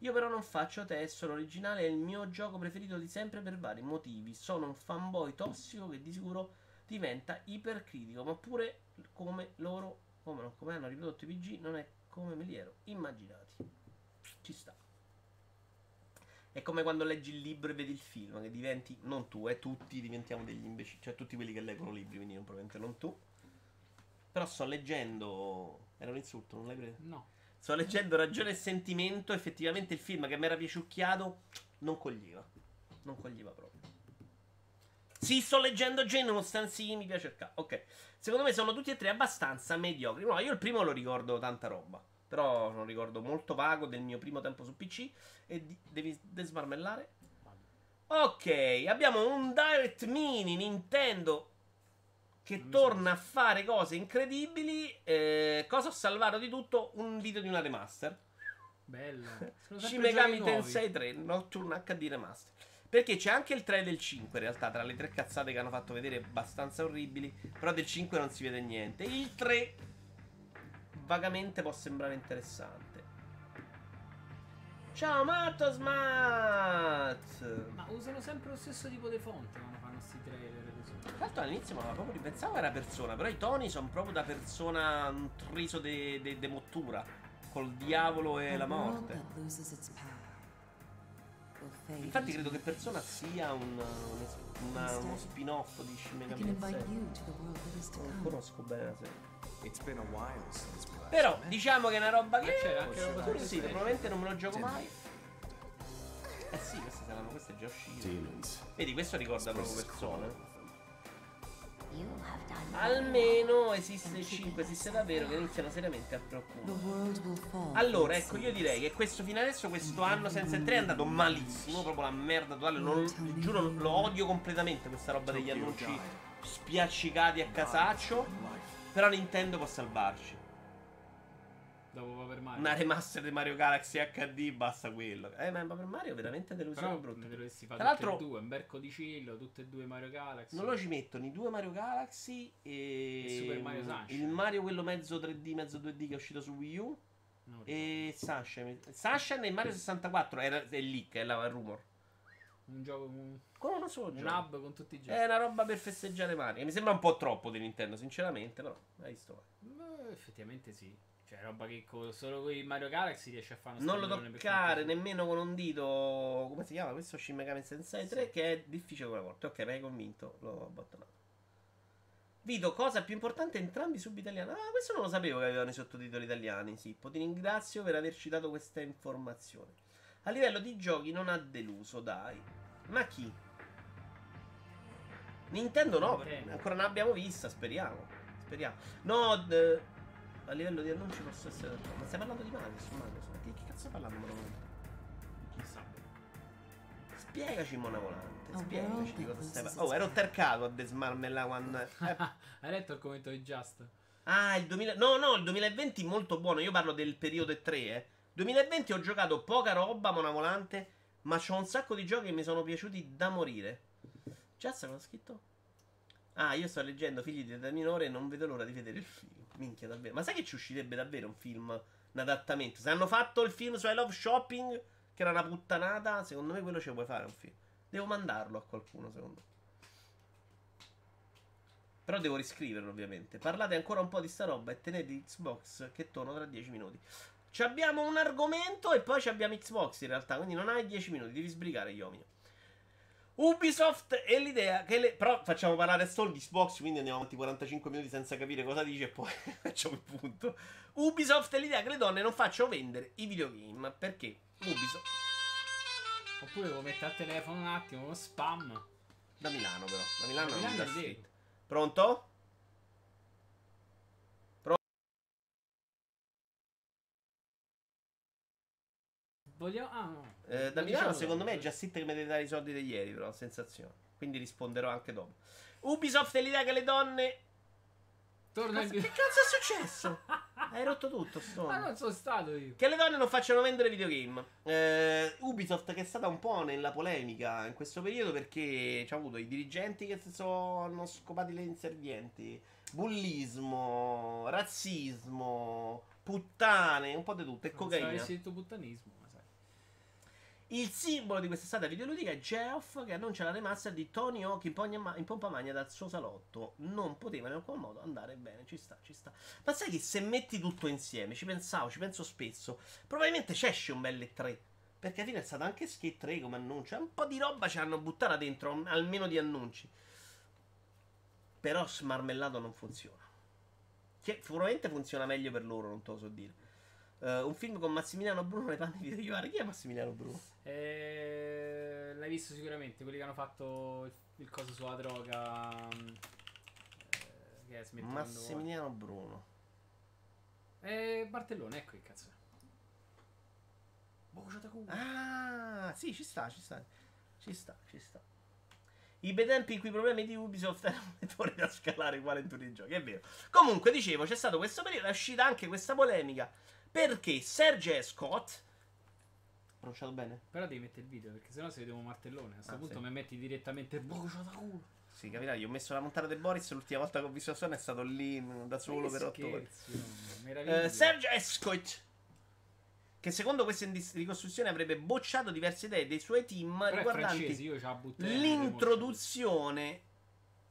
Io però non faccio test, l'originale è il mio gioco preferito di sempre per vari motivi. Sono un fanboy tossico che di sicuro diventa ipercritico, ma pure come loro, come, come hanno riprodotto i PG, non è come me li ero immaginati. Ci sta. È come quando leggi il libro e vedi il film, che diventi, non tu, eh, tutti diventiamo degli imbecilli, cioè tutti quelli che leggono libri, quindi non, probabilmente non tu. Però sto leggendo... Era un insulto, non l'hai preso? No. Sto leggendo Ragione e Sentimento. Effettivamente il film che mi era piaciucchiato non coglieva. Non coglieva proprio. Sì, sto leggendo Jane, nonostante sì, mi piace il cazzo. Ok. Secondo me sono tutti e tre abbastanza mediocri. No, io il primo lo ricordo tanta roba. Però non ricordo molto vago del mio primo tempo su PC. E di- devi desmarmellare. Ok, abbiamo un Direct Mini Nintendo che torna a fare cose incredibili. Eh, cosa ho salvato di tutto? Un video di una remaster. Bello. Sono Shin sempre Megami giochi nuovi. Tensei 3 Nocturne HD Remaster. Perché c'è anche il 3 del 5 in realtà, tra le tre cazzate che hanno fatto vedere abbastanza orribili, però del 5 non si vede niente. Il 3 vagamente può sembrare interessante. Ciao Matto Smart! Ma usano sempre lo stesso tipo di fonte quando fanno sti trailer. Tra l'altro all'inizio ma proprio ripensavo era persona, però i toni sono proprio da persona un riso de, de- de mottura, col diavolo e la morte. Infatti credo che Persona sia un, un- una- uno spin-off di to Non conosco bene la serie. Però diciamo che è una roba che Ma c'era anche roba PlayStation. probabilmente non me lo gioco mai. Eh sì, queste saranno queste già uscite. Vedi, questo ricorda proprio persone. Almeno esiste il 5, esiste davvero che iniziano seriamente a preoccupare. Allora, ecco, io direi che questo fino adesso, questo anno senza il 3 è andato malissimo, proprio la merda totale. Non, giuro, lo odio completamente questa roba degli annunci spiaccicati a casaccio. Però Nintendo può salvarci. Dopo Paper Mario. Una remaster di Mario Galaxy HD, basta quello. Eh, ma per Mario è veramente delusione brutta. ne dovresti fare Tra tutte e l'altro- due, un bel codicillo, tutte e due Mario Galaxy. Non lo ci mettono i due Mario Galaxy e, E Super Mario Sunshine. il Mario quello mezzo 3D, mezzo 2D che è uscito su Wii U No, e Sunshine. Sunshine e Mario 64 era è leak, è la il rumor. un gioco un, Con uno solo un gioco. hub con tutti i giochi. È una roba per festeggiare Mario. Mi sembra un po' troppo di Nintendo, sinceramente, però hai visto. Beh, effettivamente sì. Cioè, roba che co- solo con Mario Galaxy riesce a fare Non lo toccare nemmeno con un dito. Come si chiama? Questo Shin Megami Tensei 3 che è difficile come morte. Ok, mi hai convinto. L'ho abbandonato. Vito, cosa più importante, entrambi sub italiani. Ah, questo non lo sapevo che avevano i sottotitoli italiani. Sippo, ti ringrazio per averci dato questa informazione. A livello di giochi non ha deluso, dai. Ma chi? Nintendo no, Nintendo. ancora non l'abbiamo vista, speriamo. Speriamo. No, d- a livello di annunci posso essere d'accordo. Ma stai parlando di su Mario? su- Di che cazzo parlando, Mona Volante? Chissà. Spiegaci, Mona Volante. Oh, Spiegaci di cosa stai parlando. Oh, ero tercato a desmarmella quando. eh. Hai letto il commento di Just? Ah, il 2000. No, no, il 2020 molto buono. Io parlo del periodo 3, eh. 2020 ho giocato poca roba, Mona Volante. Ma c'ho un sacco di giochi che mi sono piaciuti da morire. Jazz cosa ha scritto? Ah, io sto leggendo Figli di età minore e non vedo l'ora di vedere il film. Minchia, davvero. Ma sai che ci uscirebbe davvero un film, un adattamento? Se hanno fatto il film su I Love Shopping, che era una puttanata, secondo me quello ce lo puoi fare un film. Devo mandarlo a qualcuno, secondo me. Però devo riscriverlo, ovviamente. Parlate ancora un po' di sta roba e tenete Xbox che torno tra 10 minuti. Ci abbiamo un argomento e poi ci abbiamo Xbox in realtà, quindi non hai 10 minuti, devi sbrigare, Iomino. Ubisoft e l'idea che le... Però facciamo parlare solo di Xbox, quindi andiamo avanti 45 minuti senza capire cosa dice e poi facciamo il punto. Ubisoft e l'idea che le donne non facciano vendere i videogame, perché Ubisoft... Oppure lo metti al telefono un attimo, uno spam. Da Milano però, da Milano, Da non Milano è Street. vero. Pronto? Vogliamo... Ah, no. Eh, da Milano secondo me è già sit che mi deve dare i soldi di ieri, però, sensazione. Quindi risponderò anche dopo. Ubisoft è l'idea che le donne... Torna Cazzo, in... che cazzo è successo? Hai rotto tutto, sto. Ma non sono stato io. Che le donne non facciano vendere videogame. Eh, Ubisoft che è stata un po' nella polemica in questo periodo perché ci ha avuto i dirigenti che si sono scopati le inservienti. bullismo, razzismo, puttane, un po' di tutto, e Non cocaina. avessi detto puttanismo, sai. Il simbolo di quest'estate videoludica è Geoff che annuncia la remaster di Tony Hawk in, pogna- in pompa magna dal suo salotto. Non poteva in alcun modo andare bene, ci sta, ci sta. Ma sai che se metti tutto insieme, ci pensavo, ci penso spesso, probabilmente esce un bel 3. Perché alla fine è stato anche Skate 3 come annuncio. Un po' di roba ci hanno buttata dentro, almeno di annunci. Però smarmellato non funziona. Che probabilmente funziona meglio per loro, non te lo so dire. Eh, un film con Massimiliano Bruno nei panni di Rivare. Chi è Massimiliano Bruno? Eh, l'hai visto sicuramente, quelli che hanno fatto il, il coso sulla droga. mm, eh, che è smettendo. Massimiliano Bruno. Eh, Bartellone, ecco che cazzo. è. Culo. Ah, sì, ci sta, ci sta. Ci sta, ci sta. I bei tempi in cui i problemi di Ubisoft erano fuori da scalare uguale in tutti i giochi, è vero. Comunque, dicevo, c'è stato questo periodo, è uscita anche questa polemica. Perché Serge Scott. Pronunciato bene? Però devi mettere il video perché sennò si vede un martellone. A questo Ah, punto sì. mi metti direttamente bocia da culo. Sì, capirà, io ho messo la montata di Boris. L'ultima volta che ho visto la storia è stato lì mm, da solo per otto ore. Eh, Serge Escott. Che secondo questa ricostruzione avrebbe bocciato diverse idee dei suoi team Però riguardanti l'introduzione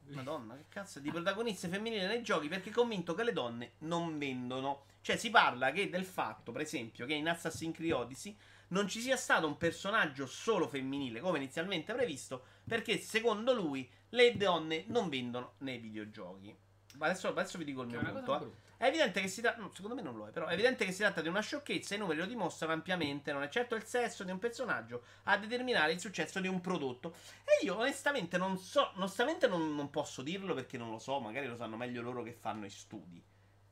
Madonna, che cazzo di protagoniste femminili nei giochi perché è convinto che le donne non vendono. Cioè, si parla che del fatto, per esempio, che in Assassin's Creed Odyssey non ci sia stato un personaggio solo femminile come inizialmente previsto, perché secondo lui le donne non vendono nei videogiochi. Adesso, adesso vi dico il Che è mio punto. cosa eh. È evidente che si tratta. No, secondo me non lo è, però. È evidente che si tratta di una sciocchezza. I numeri lo dimostrano ampiamente. Non è certo il sesso di un personaggio a determinare il successo di un prodotto. E io, onestamente, non so. Onestamente, non, non posso dirlo perché non lo so. Magari lo sanno meglio loro che fanno i studi.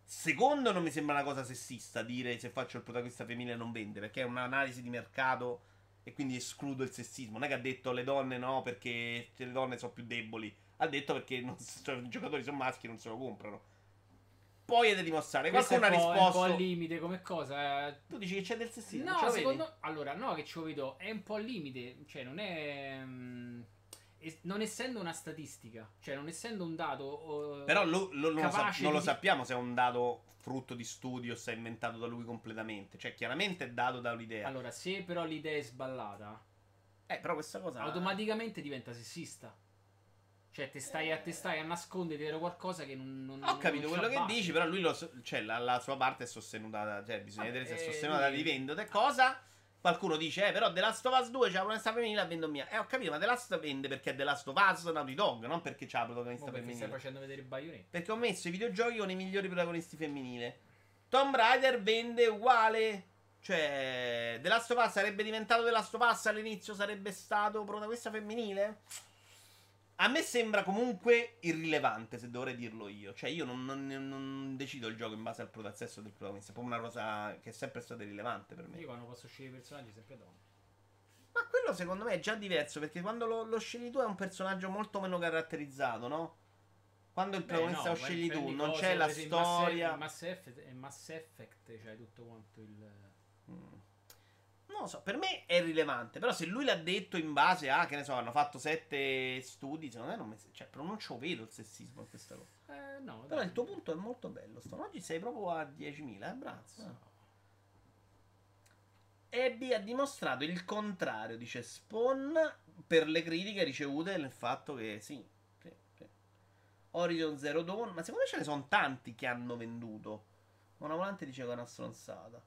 Secondo, non mi sembra una cosa sessista dire se faccio il protagonista femminile non vende. Perché è un'analisi di mercato. E quindi escludo il sessismo. Non è che ha detto le donne no perché le donne sono più deboli. Ha detto perché non- cioè, i giocatori sono maschi e non se lo comprano. Poi è da dimostrare. Questo Qualcuno ha un po', è un po' risposto. al limite come cosa. eh. Tu dici che c'è del sessismo? No, lo vedi? secondo allora, no, che ci lo vedo, è un po' al limite, cioè non è mm, es- non essendo una statistica, cioè non essendo un dato eh, Però lo- lo- non, lo, sa- non lo di- sappiamo se è un dato frutto di studio o se è inventato da lui completamente. Cioè, chiaramente è dato da un'idea. Allora, se però l'idea è sballata, eh, però questa cosa. automaticamente diventa sessista. Cioè, te stai a, te stai a nascondere dietro qualcosa che non, non Ho capito non quello che base. dici, però lui lo so- cioè, la, la sua parte è sostenuta. da- Cioè, bisogna Vabbè, vedere se è eh, sostenuta da lui- rivendita. Cosa? Qualcuno dice, eh, però The Last of Us 2 c'ha una protagonista femminile, la vendo mia. Eh, ho capito, ma The Last vende perché è The Last of Us Naughty Dog, non perché c'ha la protagonista Mo perché stai femminile. facendo vedere il baionetto. Perché ho messo i videogiochi con i migliori protagonisti femminili. Tomb Raider vende uguale. Cioè, The Last of Us sarebbe diventato The Last of Us all'inizio, sarebbe stato protagonista femminile? A me sembra comunque irrilevante, se dovrei dirlo io. Cioè, io non, non- non decido il gioco in base al pro- al sesso del protagonista. È proprio una cosa che è sempre stata irrilevante per me. Io quando posso scegliere i personaggi sempre donne. Ma quello secondo me è già diverso, perché quando lo, lo scegli tu è un personaggio molto meno caratterizzato, no? Quando il protagonista no, lo scegli tu, non cose, c'è la Mass storia. Effect- Mass Effect, Mass Effect c'hai tutto quanto il. Mm. Non lo so, per me è rilevante. Però se lui l'ha detto in base a, che ne so, hanno fatto sette studi, secondo me non mi... Cioè, però non ci vedo il sessismo in questa cosa. Eh, no, Però dai. il tuo punto è molto bello. Sto. Oggi sei proprio a 10.000, eh, bravo. No. Abby ha dimostrato il contrario, dice Spawn, per le critiche ricevute nel fatto che sì, sì, sì. Horizon Zero Dawn, ma secondo me ce ne sono tanti che hanno venduto. Una volante dice che è una stronzata.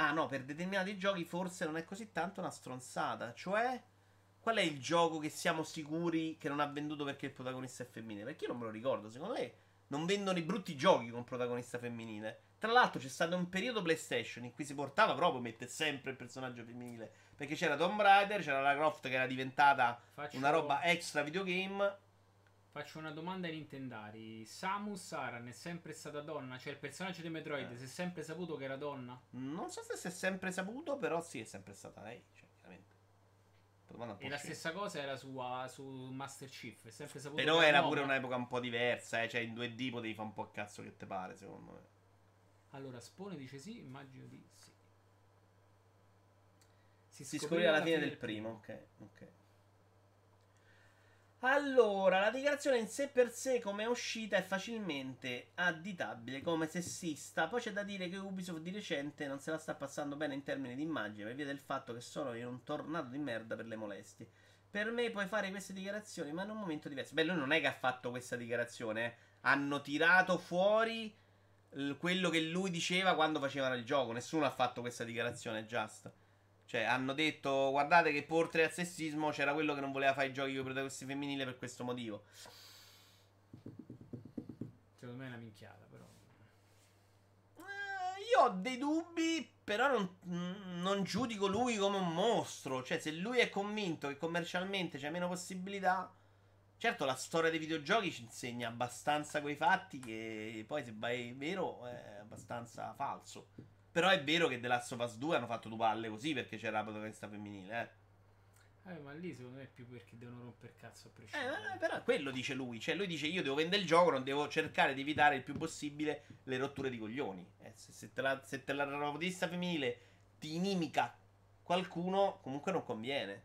Ah no, per determinati giochi forse non è così tanto una stronzata. Cioè, qual è il gioco che siamo sicuri che non ha venduto perché il protagonista è femminile? Perché io non me lo ricordo, secondo me non vendono i brutti giochi con protagonista femminile. Tra l'altro c'è stato un periodo PlayStation in cui si portava proprio a mettere sempre il personaggio femminile. Perché c'era Tomb Raider, c'era la Croft che era diventata Faccio- una roba extra videogame. Faccio una domanda ai Nintendari. Samus Aran è sempre stata donna? Cioè il personaggio di Metroid Eh. si è sempre saputo che era donna? Non so se si è sempre saputo, però sì, è sempre stata lei. Cioè, chiaramente. E la stessa cosa era su, ah, su Master Chief. È sempre saputo Però era uomo. pure un'epoca un po' diversa, eh. Cioè, in 2D potevi fare un po' a cazzo che te pare, secondo me. Allora, Spone dice sì, immagino di sì. Si scoprirà alla fine del primo, ok, ok. Allora, la dichiarazione in sé per sé come è uscita è facilmente additabile come sessista. Poi c'è da dire che Ubisoft di recente non se la sta passando bene in termini di immagine per via del fatto che sono in un tornado di merda per le molestie. Per me puoi fare queste dichiarazioni, ma in un momento diverso. Beh, lui non è che ha fatto questa dichiarazione, eh. hanno tirato fuori quello che lui diceva quando facevano il gioco. Nessuno ha fatto questa dichiarazione, just. Cioè, hanno detto, guardate che oltre al sessismo c'era quello che non voleva fare i giochi con i protagonisti femminili per questo motivo. Secondo me è una minchiata, però. Eh, io ho dei dubbi, però non, non giudico lui come un mostro. Cioè, se lui è convinto che commercialmente c'è meno possibilità... Certo, la storia dei videogiochi ci insegna abbastanza quei fatti che poi se vai vero è abbastanza falso. Però è vero che The Last of Us 2 hanno fatto due palle così perché c'era la protagonista femminile, eh. Eh, ma lì secondo me è più perché devono romper cazzo a Eh, prescindere. eh, però quello dice lui. Cioè, lui dice: Io devo vendere il gioco, non devo cercare di evitare il più possibile le rotture di coglioni. Eh, se, se te la, se te la protagonista femminile ti inimica qualcuno, comunque non conviene.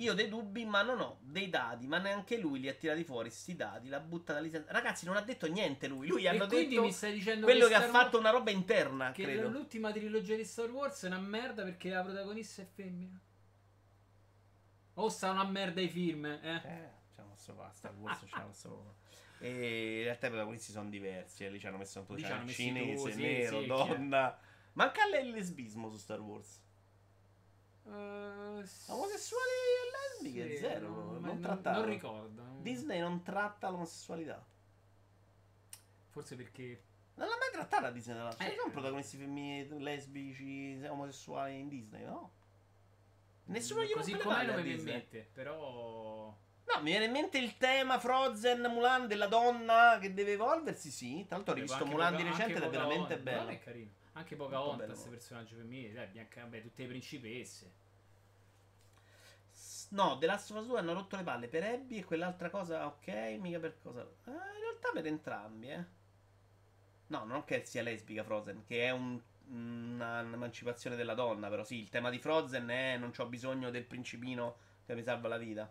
Io ho dei dubbi, ma non ho dei dati. Ma neanche lui li ha tirati fuori. Sti dati, l'ha buttata lì. Ragazzi, non ha detto niente lui. Lui hanno detto mi stai dicendo quello che ha Star fatto una roba interna, Che credo. l'ultima trilogia di Star Wars è una merda perché la protagonista è femmina. O sta una merda i film, eh? Eh, la posso fare, Star Wars la posso fare. E in realtà i protagonisti sono diversi. eh, Lì ci hanno messo un po' di cinese, sì, nero, sì, donna. Manca il lesbismo su Star Wars. S- Omosessuali e lesbiche, sì, zero. no, non, non, trattato. non ricordo. Disney non tratta l'omosessualità. Forse perché. Non l'ha mai trattata Disney, l'altro. Eh. Ci sono protagonisti femminili, lesbici, omosessuali in Disney, no? Nessuno gli Così palle non mi viene in mente. Però. No, mi viene in mente il tema Frozen, Mulan della donna che deve evolversi, sì. Tra l'altro ho rivisto Mulan di recente ed è veramente bello. Mulan è carino. Anche Pocahontas, personaggio femminile, dai, Bianca, vabbè, tutte le principesse. No, The Last of Us 2 hanno rotto le palle per Abby e quell'altra cosa, ok, mica per cosa. Eh, in realtà per entrambi, eh. No, non che sia lesbica Frozen, che è un- una- un'emancipazione della donna, però sì, il tema di Frozen è non ho bisogno del principino che mi salva la vita.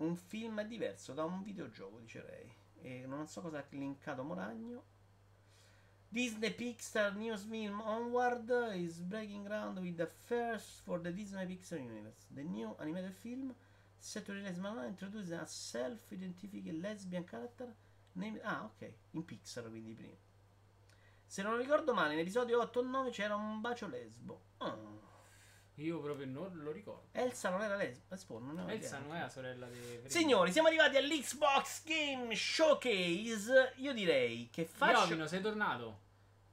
Un film è diverso da un videogioco, dice Ray. E non so cosa ha linkato Moragno. Disney Pixar News Film Onward is breaking ground with the first for the Disney Pixar universe. The new animated film set to release Malone introduces a self-identified lesbian character named... Ah, ok, in Pixar quindi prima. Se non ricordo male, in episodio 8 o 9 c'era un bacio lesbo. Ah. Io proprio non lo ricordo. Elsa non era lesbo, Spawn non era Elsa non è la sorella di. Signori, siamo arrivati all'Xbox Game Showcase. Io direi che faccio... Iovino, sei tornato?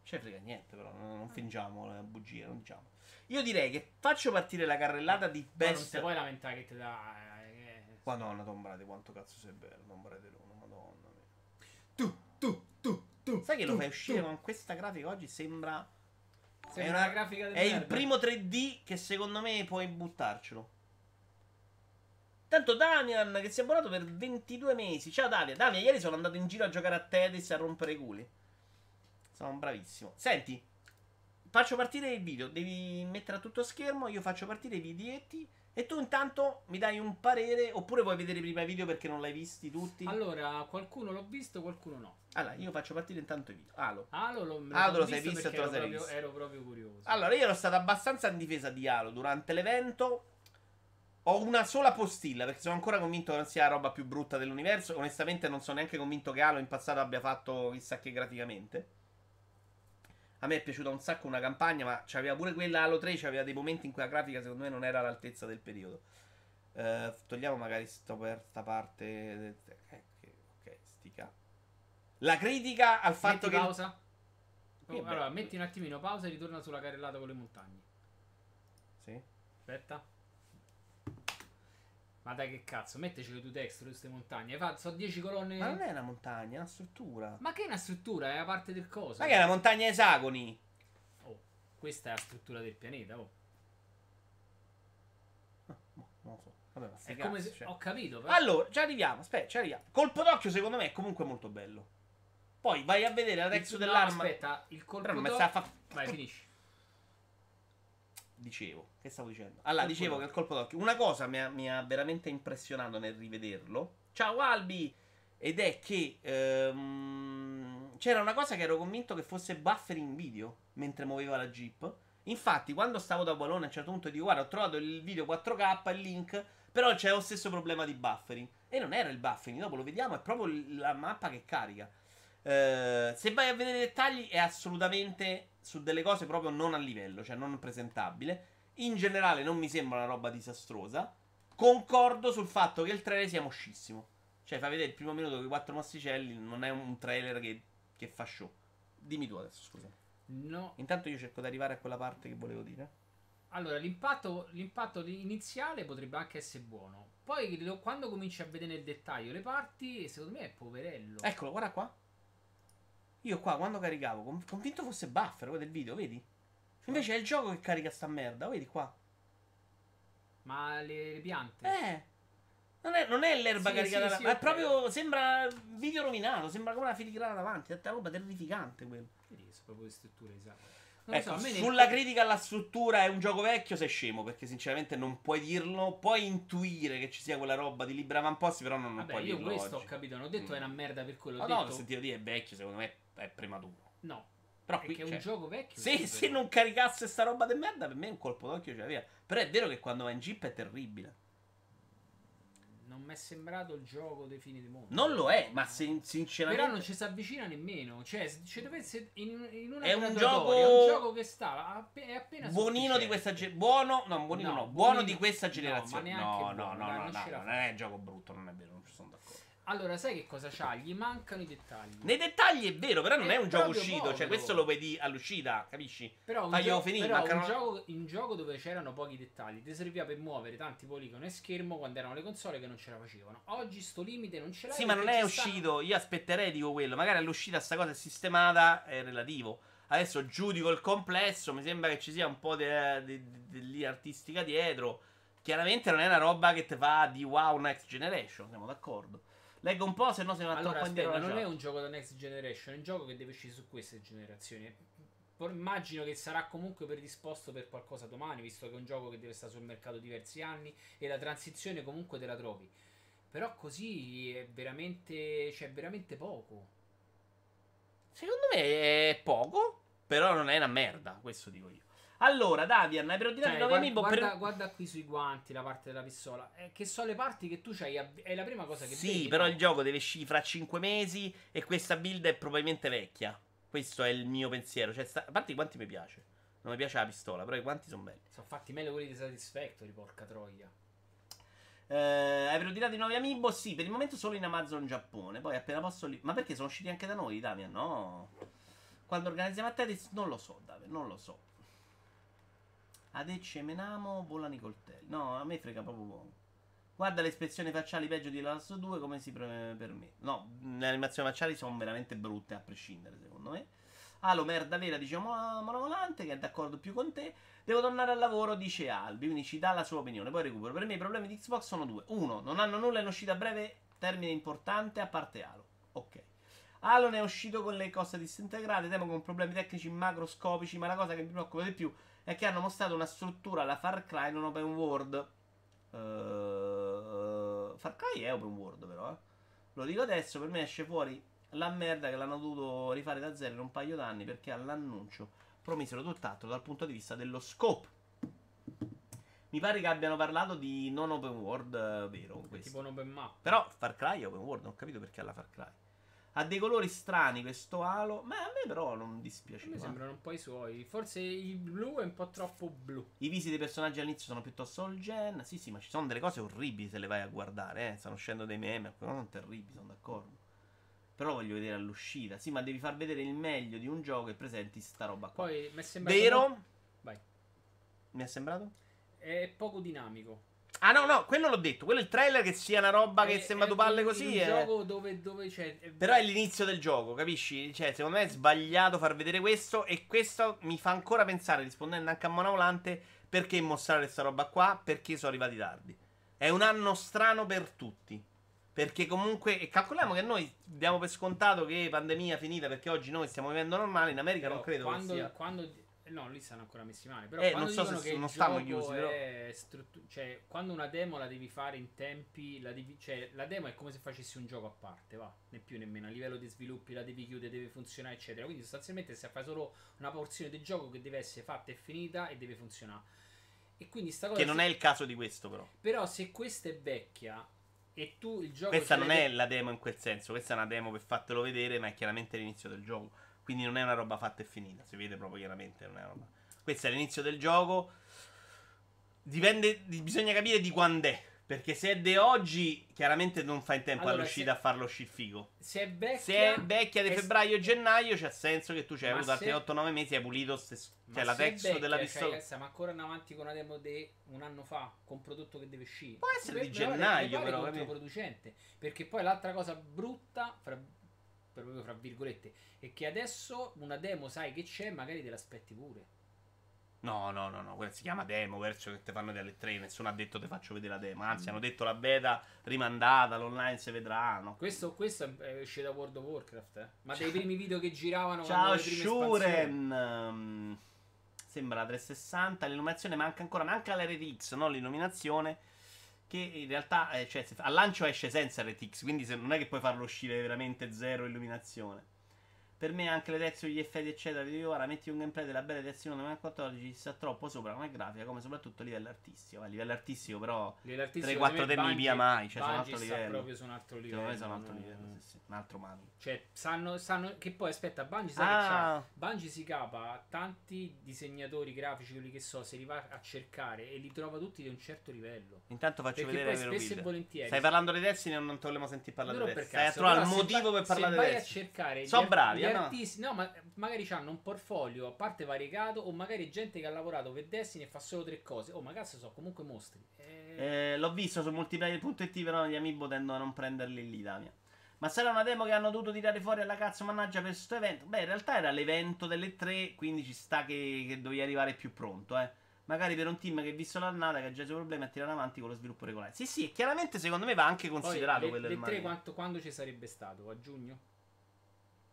Ce ne frega niente, però non, non fingiamo la bugia, non diciamo. Io direi che faccio partire la carrellata di Però non best. ti puoi lamentare che ti dà. eh, Madonna, Tom Brady, quanto cazzo sei bello, Tom Brady l'uno, madonna mia. Tu, tu, tu, tu. Sai che lo tu, fai uscire tu. con questa grafica oggi? Sembra. È una, una- grafica del È il primo 3D che secondo me puoi buttarcelo. Tanto Damian che si è abbonato per 22 mesi. Ciao Damian. Damian, ieri sono andato in giro a giocare a Tetris e a rompere i culi. Sono bravissimo. Senti, faccio partire il video. Devi mettere a tutto schermo. Io faccio partire i videetti. E tu intanto mi dai un parere. Oppure vuoi vedere prima i video perché non l'hai visti tutti? Allora, qualcuno l'ho visto, qualcuno no. Allora, io faccio partire intanto i video. Alo. Alo lo, te lo sei visto e te lo ero sei proprio, visto. ero proprio curioso. Allora, io ero stato abbastanza in difesa di Halo durante l'evento. Ho una sola postilla perché sono ancora convinto che non sia la roba più brutta dell'universo. Onestamente, non sono neanche convinto che Halo in passato abbia fatto chissà che graficamente. A me è piaciuta un sacco una campagna, ma c'aveva pure quella Halo 3. C'aveva dei momenti in cui la grafica, secondo me, non era all'altezza del periodo. Eh, togliamo magari sto per sta parte. eh, ok, ok, stica. La critica al fatto Metti che. pausa. Oh, allora, metti un attimino pausa e ritorna sulla carrellata con le montagne. Sì. Aspetta. Ma dai che cazzo, metteci le tue texture queste montagne. Fatto, so 10 colonne. Ma non è una montagna, è una struttura. Ma che è una struttura? È la parte del coso. Ma che è una montagna a esagoni? Oh, questa è la struttura del pianeta. Oh. No, non lo so. Vabbè, È come cazzi, se. cioè. Ho capito, però. Allora, ci arriviamo. Aspetta, ci arriviamo. Colpo d'occhio, secondo me, è comunque molto bello. Poi vai a vedere la no, dell'arma. Aspetta, il colpo d'occhio- fa- Vai, finisci. dicevo, che stavo dicendo? Allora, Colpo dicevo che d'occhio. il colpo d'occhio. Una cosa mi ha, mi ha veramente impressionato nel rivederlo. Ciao Albi! Ed è che ehm, c'era una cosa che ero convinto che fosse buffering video mentre muoveva la Jeep. Infatti, quando stavo da Bologna a un certo punto dico: Guarda, ho trovato il video 4K, il link. Però c'è lo stesso problema di buffering. E non era il buffering, dopo lo vediamo, è proprio la mappa che carica. Eh, se vai a vedere i dettagli, è assolutamente su delle cose proprio non a livello, cioè non presentabile. In generale, non mi sembra una roba disastrosa. Concordo sul fatto che il trailer sia moscissimo. Cioè, fa vedere il primo minuto con i quattro masticelli. Non è un trailer che, che fa show. Dimmi tu adesso, scusa. No. Intanto io cerco di arrivare a quella parte che volevo dire. Allora, l'impatto, l'impatto iniziale potrebbe anche essere buono. Poi quando cominci a vedere nel dettaglio le parti, secondo me è poverello. Eccolo, guarda qua. Io qua quando caricavo, con- convinto fosse buffer, il video, vedi? Invece è il gioco che carica sta merda, vedi qua. Ma le, le piante? Eh. Non è, non è l'erba Sì, caricata, sì, sì, ma è ok. proprio. Sembra video rovinato. Sembra come una filigrana davanti. È una roba terrificante quello. Vedi sono proprio le strutture lo Ecco, so, a me ne- sulla critica alla struttura è un gioco vecchio, sei scemo. Perché sinceramente non puoi dirlo. Puoi intuire che ci sia quella roba di Libra Avamposti, però non, non Vabbè, puoi io dirlo. questo oggi. ho capito, non ho detto Mm. è una merda per quello. No, Ho no, detto sentito dire è vecchio, secondo me è prematuro. no. Però qui è cioè, un gioco vecchio. Se, se non caricasse sta roba di merda, per me un colpo d'occhio ce l'aveva. Però è vero che quando va in jeep è terribile. Non mi è sembrato il gioco dei fini del mondo. Non lo è, ma sin- sinceramente. Però non ci si avvicina nemmeno. Cioè, se ci dovesse. In, in una È un gioco- un gioco che sta. appe- è appena Buonino di questa generazione. Buono, no, buonino No, no, buono buonino- di questa no, generazione. No, no, no, buono, no, no, non no, la non fa. è gioco brutto, non è vero, non ci sono d'accordo. Allora, sai che cosa c'ha? Gli mancano i dettagli. Nei dettagli è vero, però non È è un gioco uscito, cioè povero. questo lo vedi all'uscita, capisci? Però un, gio- finire, però mancano- un gioco, un gioco dove c'erano pochi dettagli ti serviva per muovere tanti poligoni e schermo quando erano le console che non ce la facevano. Oggi sto limite non ce l'hai. Sì, ma non è stanno- uscito, io aspetterei, dico quello, magari all'uscita sta cosa è sistemata, è relativo. Adesso giudico il complesso, mi sembra che ci sia un po' di artistica dietro. Chiaramente non è una roba che ti fa di wow next generation, siamo d'accordo. Leggo un po', se no se ne va Allora, troppo indietro. non è un gioco da next generation, è un gioco che deve uscire su queste generazioni. Por- Immagino che sarà comunque predisposto per qualcosa domani, visto che è un gioco che deve stare sul mercato diversi anni e la transizione comunque te la trovi. Però così è veramente. c'è veramente poco. Secondo me è poco, però non è una merda, questo dico io. Allora, Davian, hai preordinato Cioè, 9 guarda, guarda, per... guarda qui sui guanti la parte della pistola. Eh, che so le parti che tu c'hai. È la prima cosa che Sì, vedi. però no? il gioco deve uscire fra 5 mesi e questa build è probabilmente vecchia. Questo è il mio pensiero. Cioè, sta- a parte i quanti mi piace. Non mi piace la pistola, però i quanti sono belli. Sono fatti meglio quelli di Satisfactory, porca troia. Eh, hai preordinato i nuovi amiibo? Sì, per il momento solo in Amazon Giappone. Poi appena posso li... Ma perché sono usciti anche da noi, Damian? No. Quando organizziamo a Tedis? Non lo so, Damian, non lo so. Adecce menamo, volano i coltelli. No, a me frega proprio poco. Guarda le espressioni facciali peggio di Last 2 come si pre- per me. No, le animazioni facciali sono veramente brutte a prescindere, secondo me. Alo, merda vera, diciamo a Monovolante, che è d'accordo più con te. Devo tornare al lavoro, dice Albi, quindi ci dà la sua opinione. Poi recupero. Per me i problemi di Xbox sono due. Uno, non hanno nulla in uscita a breve, termine importante, a parte Halo. Ok. Halo ne è uscito con le cose disintegrate, temo con problemi tecnici macroscopici, ma la cosa che mi preoccupa di più è che hanno mostrato una struttura alla Far Cry non open world. Eh, Far Cry è open world però, eh. Lo dico adesso, per me esce fuori la merda che l'hanno dovuto rifare da zero in un paio d'anni perché all'annuncio promisero tutt'altro dal punto di vista dello scope. Mi pare che abbiano parlato di non open world, eh, vero? Tipo un open map. Però Far Cry è open world, non ho capito perché alla Far Cry. Ha dei colori strani questo halo, ma a me però non dispiace. Mi sembrano un po' i suoi. Forse il blu è un po' troppo blu. I visi dei personaggi all'inizio sono piuttosto all gen. Sì, sì, ma ci sono delle cose orribili se le vai a guardare, eh. Stanno uscendo dei meme, però non terribili, sono d'accordo. Però voglio vedere all'uscita. Sì, ma devi far vedere il meglio di un gioco e presenti sta roba qua. Poi mi è sembrato. Vero? Vai. Mi è sembrato? È poco dinamico. Ah, no, no, quello l'ho detto. Quello è il trailer che sia una roba che È- sembra è due palle così. Un è- gioco dove, dove c'è. è- Però è l'inizio del gioco, capisci? Cioè, secondo me è sbagliato far vedere questo. E questo mi fa ancora pensare, rispondendo anche a Mona Volante, perché mostrare questa roba qua? Perché sono arrivati tardi. È un anno strano per tutti. Perché comunque, e calcoliamo che noi diamo per scontato che pandemia finita perché oggi noi stiamo vivendo normale, in America però non credo quando, che sia. quando No, lì stanno ancora messi male. Però Eh, non so se non stanno chiusi, però. struttu- cioè, quando una demo la devi fare in tempi, la devi- cioè, la demo è come se facessi un gioco a parte, va, né più né meno. A livello di sviluppi la devi chiudere, deve funzionare, eccetera. Quindi sostanzialmente stai a fare solo una porzione del gioco che deve essere fatta e finita e deve funzionare. E quindi sta cosa Che non se- è il caso di questo, però. Però se questa è vecchia e tu il gioco Questa non è de- la demo in quel senso, questa è una demo per fatelo vedere, ma è chiaramente l'inizio del gioco. Quindi non è una roba fatta e finita, si vede proprio chiaramente. Non è una roba. Questo è l'inizio del gioco. Dipende, di- bisogna capire di quando è. Perché se è di oggi, chiaramente non fa in tempo Allora, all'uscita se- a farlo uscire figo. se è vecchia Se è vecchia di è- febbraio o gennaio, c'ha senso che tu ci hai avuto altri se- 8-9 mesi e hai pulito stesso. Ma Cioè, la è texture della pistola. cioè, stiamo ancora in avanti con una demo di un anno fa con un prodotto che deve uscire. Può essere di Per- però gennaio, però, contro capito? producente. Perché poi l'altra cosa brutta, fra, proprio fra virgolette, è che adesso una demo sai che c'è, magari te l'aspetti pure. No, no, no, no, quella si chiama demo, verso che te fanno delle tre, nessuno ha detto te faccio vedere la demo, Mm. anzi hanno detto la beta rimandata, l'online si vedrà, no. Questo, questo è, uscito da World of Warcraft, eh. Ma dei primi video che giravano Ciao Shuren, ehm, sembra la 360, l'illuminazione manca ancora, manca l'RTX, no l'illuminazione, che in realtà eh, cioè, al lancio esce senza RTX, quindi se- non è che puoi farlo uscire veramente zero illuminazione. Per me anche le texture, gli effetti eccetera, dico ora, metti un gameplay della bella direzione 2014 ci sta troppo sopra come grafica, come soprattutto a livello artistico. A livello artistico però L'artista, 3-4 secondo me, temi via mai, cioè sono un altro livello. proprio su un altro livello. Sono un altro no? livello, sì, sì, un altro mano. Cioè, sanno, sanno che poi aspetta, Bungie sa. Ah, Bungie si capa tanti disegnatori grafici, quelli che so, se li va a cercare e li trova tutti di un certo livello. intanto faccio Perché vedere poi spesso e volentieri. Stai parlando dei Destiny e non ti volevo sentire parlare Non per Destiny. Stai a trovare il motivo per parlare dei vai a cercare ar- bravi, eh, no? ma magari hanno un portfolio a parte variegato, o magari gente che ha lavorato per Destiny e fa solo tre cose. Oh, ma cazzo so, comunque mostri. Eh, Eh, l'ho visto su multiplayer.it, però gli amiibo tendono a non prenderli lì, Damia. Ma sarà una demo che hanno dovuto tirare fuori alla cazzo, mannaggia, per questo evento? Beh, in realtà era l'evento delle tre, quindi ci sta che, che dovevi arrivare più pronto, eh. Magari per un team che ha visto l'annata, che ha già i suoi problemi a tirare avanti con lo sviluppo regolare. Sì, sì, e chiaramente secondo me va anche poi considerato le, quello le del quanto, quando ci sarebbe stato? A giugno?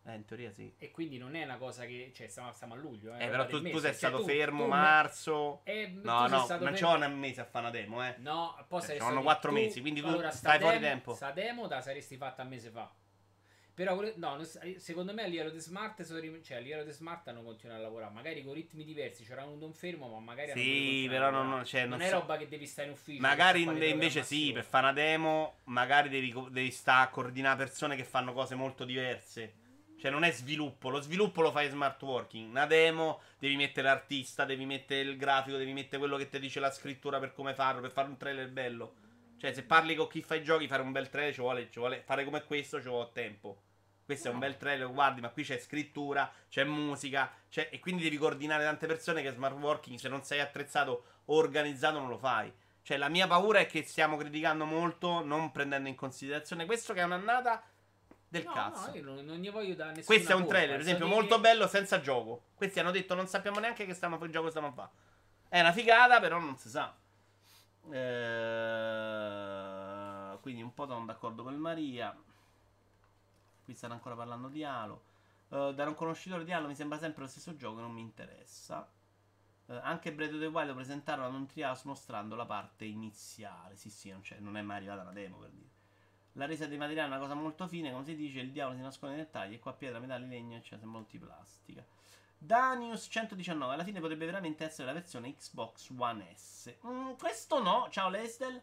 Eh, in teoria sì. E quindi non è una cosa che. Cioè, stiamo, stiamo a luglio. Eh, Eh, però tu, tu sei Cioè, stato tu- fermo tu- marzo. Eh, No, no, non c'ho un mese a fare una demo, eh. No, poi c'hanno stato- quattro mesi, quindi tu allora, stai sta fuori demo- tempo. Sta demo la saresti fatta un mese fa. Però, no, secondo me a livello di smart, sono cioè a livello di smart hanno continuato a lavorare. Magari con ritmi diversi, c'era un don fermo, ma magari Sì, però non- cioè, non non è so- roba che devi stare in ufficio. Magari in- invece sì, per fare una demo, magari devi, devi stare a coordinare persone che fanno cose molto diverse. Cioè, non è sviluppo, lo sviluppo lo fai in smart working. Una demo devi mettere l'artista, devi mettere il grafico, devi mettere quello che ti dice la scrittura per come farlo, per fare un trailer bello. Cioè, se parli con chi fa i giochi, fare un bel trailer ci vuole, ci vuole fare come questo, ci vuole tempo. Questo è un bel trailer, guardi, ma qui c'è scrittura, c'è musica, c'è- e quindi devi coordinare tante persone che smart working, se non sei attrezzato o organizzato, non lo fai. Cioè, la mia paura è che stiamo criticando molto, non prendendo in considerazione questo che è un'annata del No, cazzo. no, io non, non gli voglio dare nessuna Questo è un trailer, per esempio, molto bello senza gioco. Questi hanno detto non sappiamo neanche che stiamo, che gioco stiamo a fare. È una figata, però non si sa. Eh, quindi un po' sono d'accordo con il Maria. Qui stanno ancora parlando di Halo. Eh, da un conoscitore di Halo mi sembra sempre lo stesso gioco, non mi interessa. Eh, anche Breath of the Wild lo presentarono ad un trials mostrando la parte iniziale. Sì, sì, non, c'è- non è mai arrivata una demo per dire. La resa dei materiali è una cosa molto fine, come si dice, il diavolo si nasconde nei dettagli, e qua pietra, metalli, legno, eccetera, multiplastica. Danius 119, alla fine potrebbe veramente essere la versione Xbox One S. Mm, questo no, ciao Lesdel,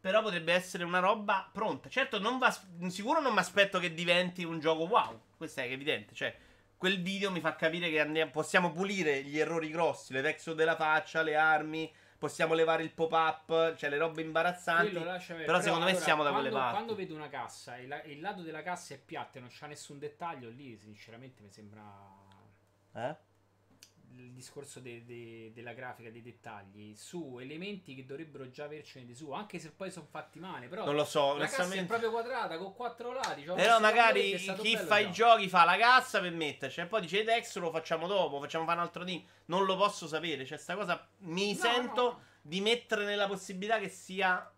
però potrebbe essere una roba pronta. Certo, non va, sicuro non mi aspetto che diventi un gioco wow, questo è evidente, cioè quel video mi fa capire che andiamo- possiamo pulire gli errori grossi, le texture della faccia, le armi, possiamo levare il pop-up, cioè le robe imbarazzanti. Vedere. Però secondo me siamo da quando, quelle parti. Quando vedo una cassa e la- e il lato della cassa è piatto e non c'ha nessun dettaglio, lì sinceramente mi sembra Eh? Il discorso de- de- della grafica, dei dettagli su elementi che dovrebbero già avercene di su, anche se poi sono fatti male. Però Non lo so, la cassa è proprio quadrata con quattro lati. c'ho Però questi magari chi fa i giochi fa la cassa per metterci e poi dice Dex lo facciamo dopo, facciamo fare un altro team. Non lo posso sapere, cioè sta cosa mi No, sento no, di mettere nella possibilità che sia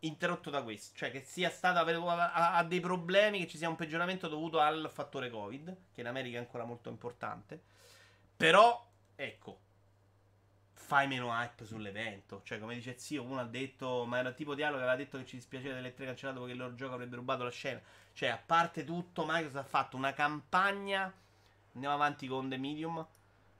interrotto da questo, cioè che sia stato ha, ha dei problemi, che ci sia un peggioramento dovuto al fattore Covid, che in America è ancora molto importante. Però ecco, fai meno hype sull'evento. Cioè, come dice zio, uno ha detto, ma era tipo Dialogo che aveva detto che ci dispiaceva delle tre cancellato perché il loro gioco avrebbe rubato la scena. Cioè, a parte tutto, Microsoft ha fatto una campagna, andiamo avanti con The Medium,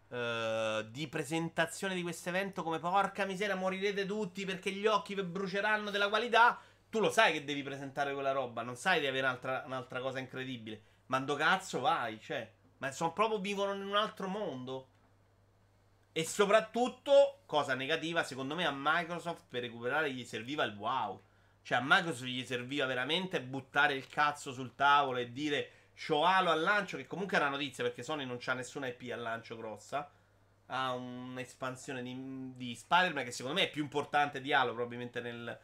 eh, di presentazione di questo evento come porca miseria, morirete tutti perché gli occhi vi bruceranno della qualità. Tu lo sai che devi presentare quella roba, non sai di avere un'altra, un'altra cosa incredibile. Mando cazzo vai, cioè. Ma sono proprio vivono in un altro mondo. E soprattutto, cosa negativa, secondo me a Microsoft per recuperare gli serviva il wow. Cioè a Microsoft gli serviva veramente buttare il cazzo sul tavolo e dire c'ho Halo al lancio, che comunque è una notizia perché Sony non c'ha nessuna IP al lancio grossa. Ha un'espansione di, di Spider-Man che secondo me è più importante di Halo probabilmente nel,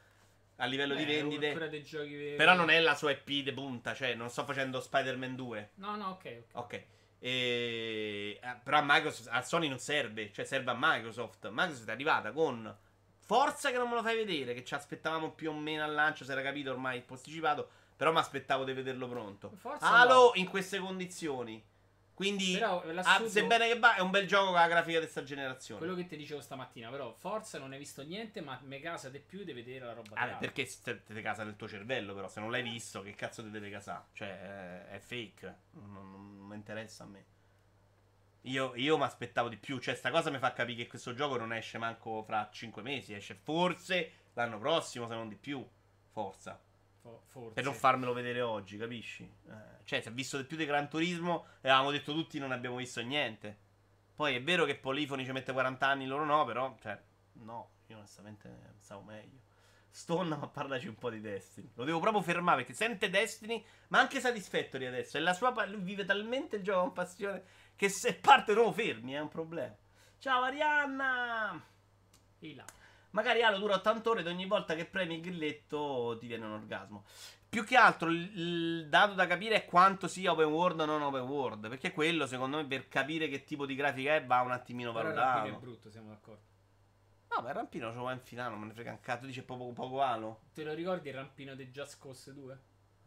a livello di Beh, vendite. giochi veri. Però non è la sua IP de punta, cioè non sto facendo Spider-Man 2. No, no, ok, ok. Ok. E... eh, Però a Microsoft, a Sony non serve, cioè serve a Microsoft. Microsoft è arrivata con Forza che non me lo fai vedere, che ci aspettavamo più o meno al lancio, si era capito ormai posticipato, però mi aspettavo di vederlo pronto. Forza Halo no. in queste condizioni. Quindi, ah, sebbene che va, è un bel gioco con la grafica di questa generazione. Quello che ti dicevo stamattina, però, Forza non hai visto niente, ma me casa di più di vedere la roba Ah, perché te, te casa nel tuo cervello, però se non l'hai visto, che cazzo ti deve casare? Cioè, è, è fake. Non, non- non mi interessa a me. Io, io mi aspettavo di più. Cioè, sta cosa mi fa capire che questo gioco non esce manco fra 5 mesi. Esce forse l'anno prossimo, se non di più. Forza. Fo- forse. Per non farmelo vedere oggi, capisci? Eh, cioè, si è visto più di Gran Turismo e avevamo detto tutti non abbiamo visto niente. Poi è vero che Polifoni ci mette 40 anni, loro no, però, cioè, no, io onestamente pensavo meglio. Stone, ma parlaci un po' di Destiny. Lo devo proprio fermare perché sente Destiny, ma anche Satisfactory adesso. E la sua lui vive talmente il gioco con passione che se parte non fermi, è un problema. Ciao Arianna! Là. Magari Halo dura 80 ore ed ogni volta che premi il grilletto ti viene un orgasmo. Più che altro il, dato da capire è quanto sia open world o non open world. Perché quello, secondo me, per capire che tipo di grafica è, va un attimino Però il rampino è valutato. brutto, siamo d'accordo. No, ma il rampino ce lo va in finale, non me ne frega un cazzo. Dice poco, poco Halo. Te lo ricordi il rampino di Just Cause 2?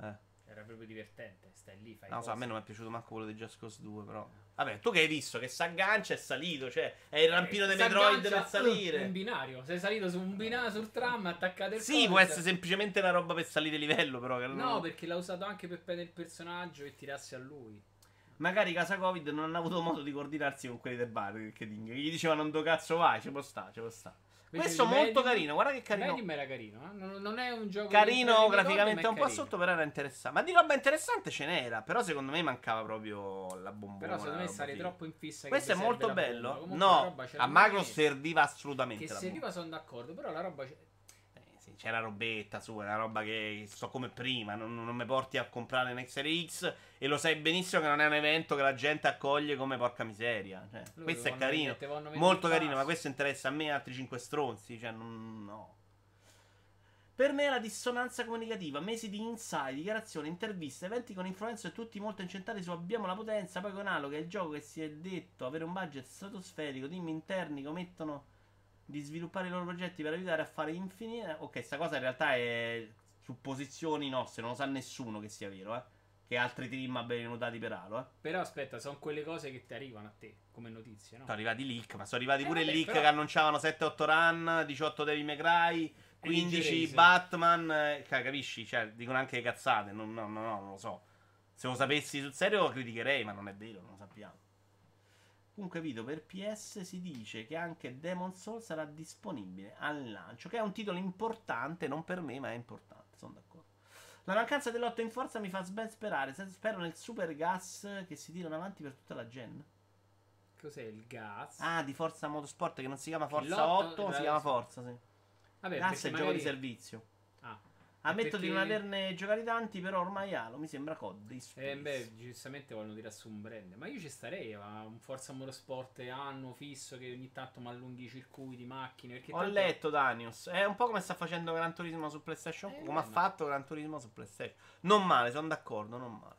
Eh. Era proprio divertente. Stai lì, fai lo so, a me non mi è piaciuto manco quello di Just Cause 2, però. Vabbè, tu che hai visto? Che si aggancia è salito, cioè è il rampino dei Si Metroid per salire. Un binario. Sei salito su un binario sul tram, attaccato il Sì, coso, può essere semplicemente una roba per salire livello, però. No, non- perché l'ha usato anche per prendere il personaggio e tirarsi a lui. Magari casa Covid non hanno avuto modo di coordinarsi con quelli del bar. Che gli gli dicevano non do cazzo vai, ci può sta, ci può sta. Questo di molto carino, guarda che carino. Medium era carino, eh? non, non è un gioco Carino graficamente un è po' carino. sotto, però era interessante. Ma di roba interessante ce n'era. Però secondo me mancava proprio la bombona. Però secondo me figa. troppo in fissa Questo è molto bello. No, a Macro momento serviva assolutamente Che serviva sono d'accordo, però la roba c'è- c'era robetta su, era roba che sto come prima. Non, non mi porti a comprare un XRX. E lo sai benissimo che non è un evento che la gente accoglie come porca miseria. Cioè, questo è carino. vendere Molto carino, ma questo interessa a me e altri 5 stronzi. Cioè, non, no. Per me è la dissonanza comunicativa, mesi di inside, dichiarazioni, interviste, eventi con influencer tutti molto incentrati su abbiamo la potenza, poi con Halo che è il gioco che si è detto avere un budget stratosferico, team interni che omettono di sviluppare i loro progetti per aiutare a fare infinite. Ok, sta cosa in realtà è supposizioni nostre, non lo sa nessuno che sia vero, eh. Che altri team abbiano notati per Halo, eh. Però aspetta, sono quelle cose che ti arrivano a te come notizie, no? Sono arrivati leak, ma sono arrivati Eh, pure vabbè, leak però- che annunciavano 7-8 run, 18 Devil May Cry, 15 Ninja Race. Batman, eh, ca- capisci? Cioè, dicono anche cazzate, non, no, no, no, non lo so. Se lo sapessi sul serio lo criticherei, ma non è vero, non lo sappiamo. Comunque, Vito, per PS si dice che anche Demon Soul sarà disponibile al lancio, che è un titolo importante, non per me, ma è importante, sono d'accordo. La mancanza dell'8 in forza mi fa ben sperare, spero nel super gas che si tirano avanti per tutta la gen. Cos'è il gas? Ah, di Forza Motorsport che non si chiama Forza l'otto, 8, ma si chiama. Forza, sì. Vabbè, Gas è gioco di servizio. Ah, Ammetto perché- di non averne giocati tanti, però ormai Halo mi sembra COD. Eh, beh, giustamente vogliono tirare su un brand. Ma io ci starei a un Forza Motorsport anno fisso che ogni tanto mi allunghi i circuiti, macchine. Ho tanto- letto Danius, è un po' come sta facendo Gran Turismo su PlayStation, Eh, come ha fatto Gran Turismo su PlayStation. Non male, sono d'accordo, non male.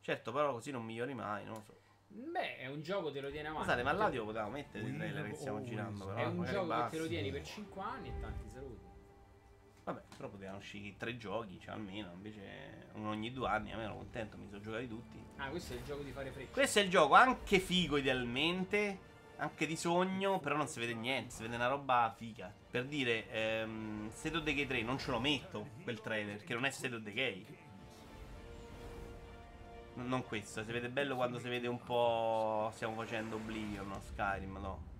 Certo, però così non migliori mai, non lo so. Beh, è un gioco che te lo tiene avanti. Scusate, ma Te- l'audio potevamo mettere il trailer che stiamo girando, però. È un gioco che te lo tieni per 5 anni e tanti saluti. Vabbè, però potevano uscire tre giochi, cioè almeno, invece uno ogni due anni, a me ero contento, mi sono giocati tutti. Ah, questo è il gioco di fare frecce. Questo è il gioco anche figo idealmente. anche di sogno, però non si vede niente, si vede una roba figa. Per dire, ehm, State of Decay 3 non ce lo metto quel trailer, perché non è State of Decay. N- non questo, si vede bello quando si vede un po'. Stiamo facendo Oblivion, no? Skyrim, no?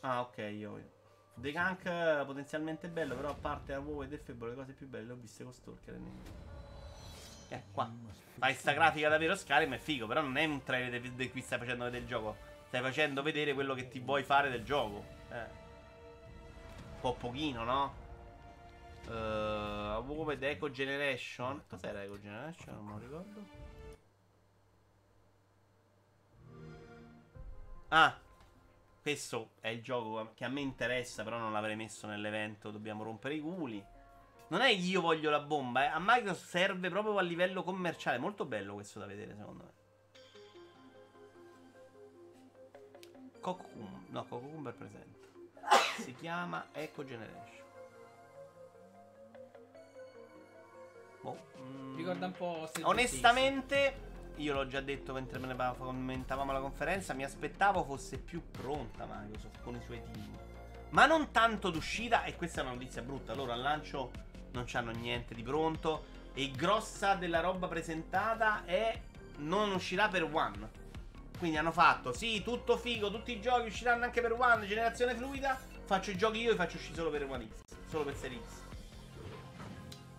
Ah, ok, io. The Gunk eh, potenzialmente bello, però a parte a WoW ed Fable le cose più belle le ho viste con Stalker e Nemo. Eh, qua. Fai sta grafica davvero Skyrim è figo, però non è un trailer di, di cui stai facendo vedere il gioco. Stai facendo vedere quello che ti vuoi fare del gioco. Eh. Un po' pochino, no? Uh, WoW ed Eco Generation. Cos'era Eco Generation? Non me lo ricordo. Ah, questo è il gioco che a me interessa, però non l'avrei messo nell'evento. Dobbiamo rompere i culi. Non è io voglio la bomba, eh. a Microsoft serve proprio a livello commerciale. Molto bello questo da vedere, secondo me. Cocum, no, Cocumber presente. Si chiama Echo Generation. Boh, mm. Ricorda un po'. Onestamente, io l'ho già detto mentre me ne commentavamo la conferenza, mi aspettavo fosse più pronta Microsoft con i suoi team. Ma non tanto d'uscita, e questa è una notizia brutta, loro al lancio non c'hanno niente di pronto e grossa della roba presentata è non uscirà per One. Quindi hanno fatto, sì, tutto figo, tutti i giochi usciranno anche per One, generazione fluida, faccio i giochi io e faccio uscire solo per One X, solo per Series X.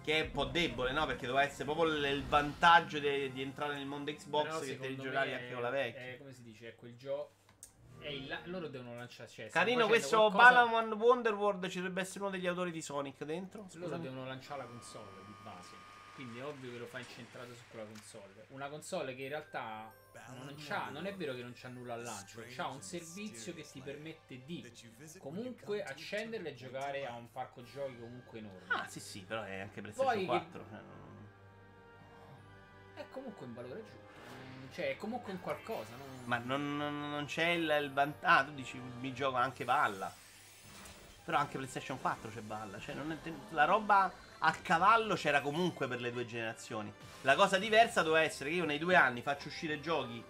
Che è un po' debole, no? Perché doveva essere proprio l- il vantaggio de- di entrare nel mondo Xbox Però che te li giocavi anche con la vecchia. È, come si dice, è quel gioco. La- loro devono lanciare. Cioè, Carino, questo qualcosa- Balan Wonderworld ci dovrebbe essere uno degli autori di Sonic dentro. Loro Scusami. devono lanciare la console di. Quindi è ovvio che lo fa incentrato su quella console. Una console che in realtà non c'ha, non è vero che non c'ha nulla al lancio, c'ha un servizio che ti permette di comunque accenderla e giocare a un parco giochi comunque enorme. Ah, sì, sì, però è anche PlayStation Poi che- 4. cioè, non- È comunque un valore aggiunto. Cioè, è comunque un qualcosa, no? Ma non, non- non c'è il, il vantaggio. Ah, tu dici mi gioco anche palla. Però anche PlayStation 4 c'è balla. Cioè, non è- la roba a cavallo c'era comunque per le due generazioni. La cosa diversa doveva essere che io nei due anni faccio uscire giochi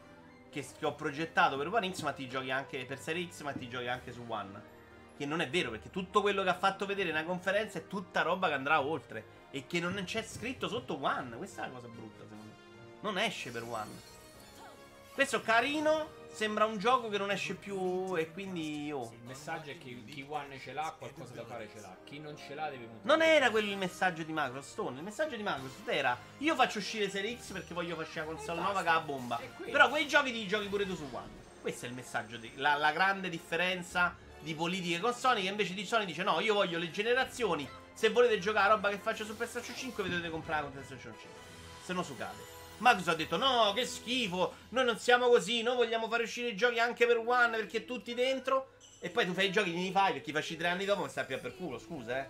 che, che ho progettato per One X, ma ti giochi anche per Serie X, ma ti giochi anche su One. Che non è vero, perché tutto quello che ha fatto vedere nella conferenza è tutta roba che andrà oltre. E che non c'è scritto sotto One. Questa è la cosa brutta, secondo me. Non esce per One. Questo carino. Sembra un gioco che non esce più. E quindi. Oh. Il messaggio è che chi One ce l'ha, qualcosa da fare ce l'ha. Chi non ce l'ha deve puntare. Non era quello il messaggio di Microsoft. Stone. Il messaggio di Microsoft era: Io faccio uscire Serie X perché voglio fare la console nuova che ha bomba. Però quei giochi ti giochi pure tu su One. Questo è il messaggio. Di, la, la grande differenza di politiche con Sony. Che invece di Sony dice: No, io voglio le generazioni. Se volete giocare a roba che faccio su PlayStation 5, vi dovete comprare con PlayStation 5. Se no, sucate. Microsoft ha detto: No, che schifo. Noi non siamo così. Noi vogliamo fare uscire i giochi anche per One perché tutti dentro. E poi tu fai i giochi, li fai perché facci tre anni dopo. Mi stai più per culo. Scusa, eh.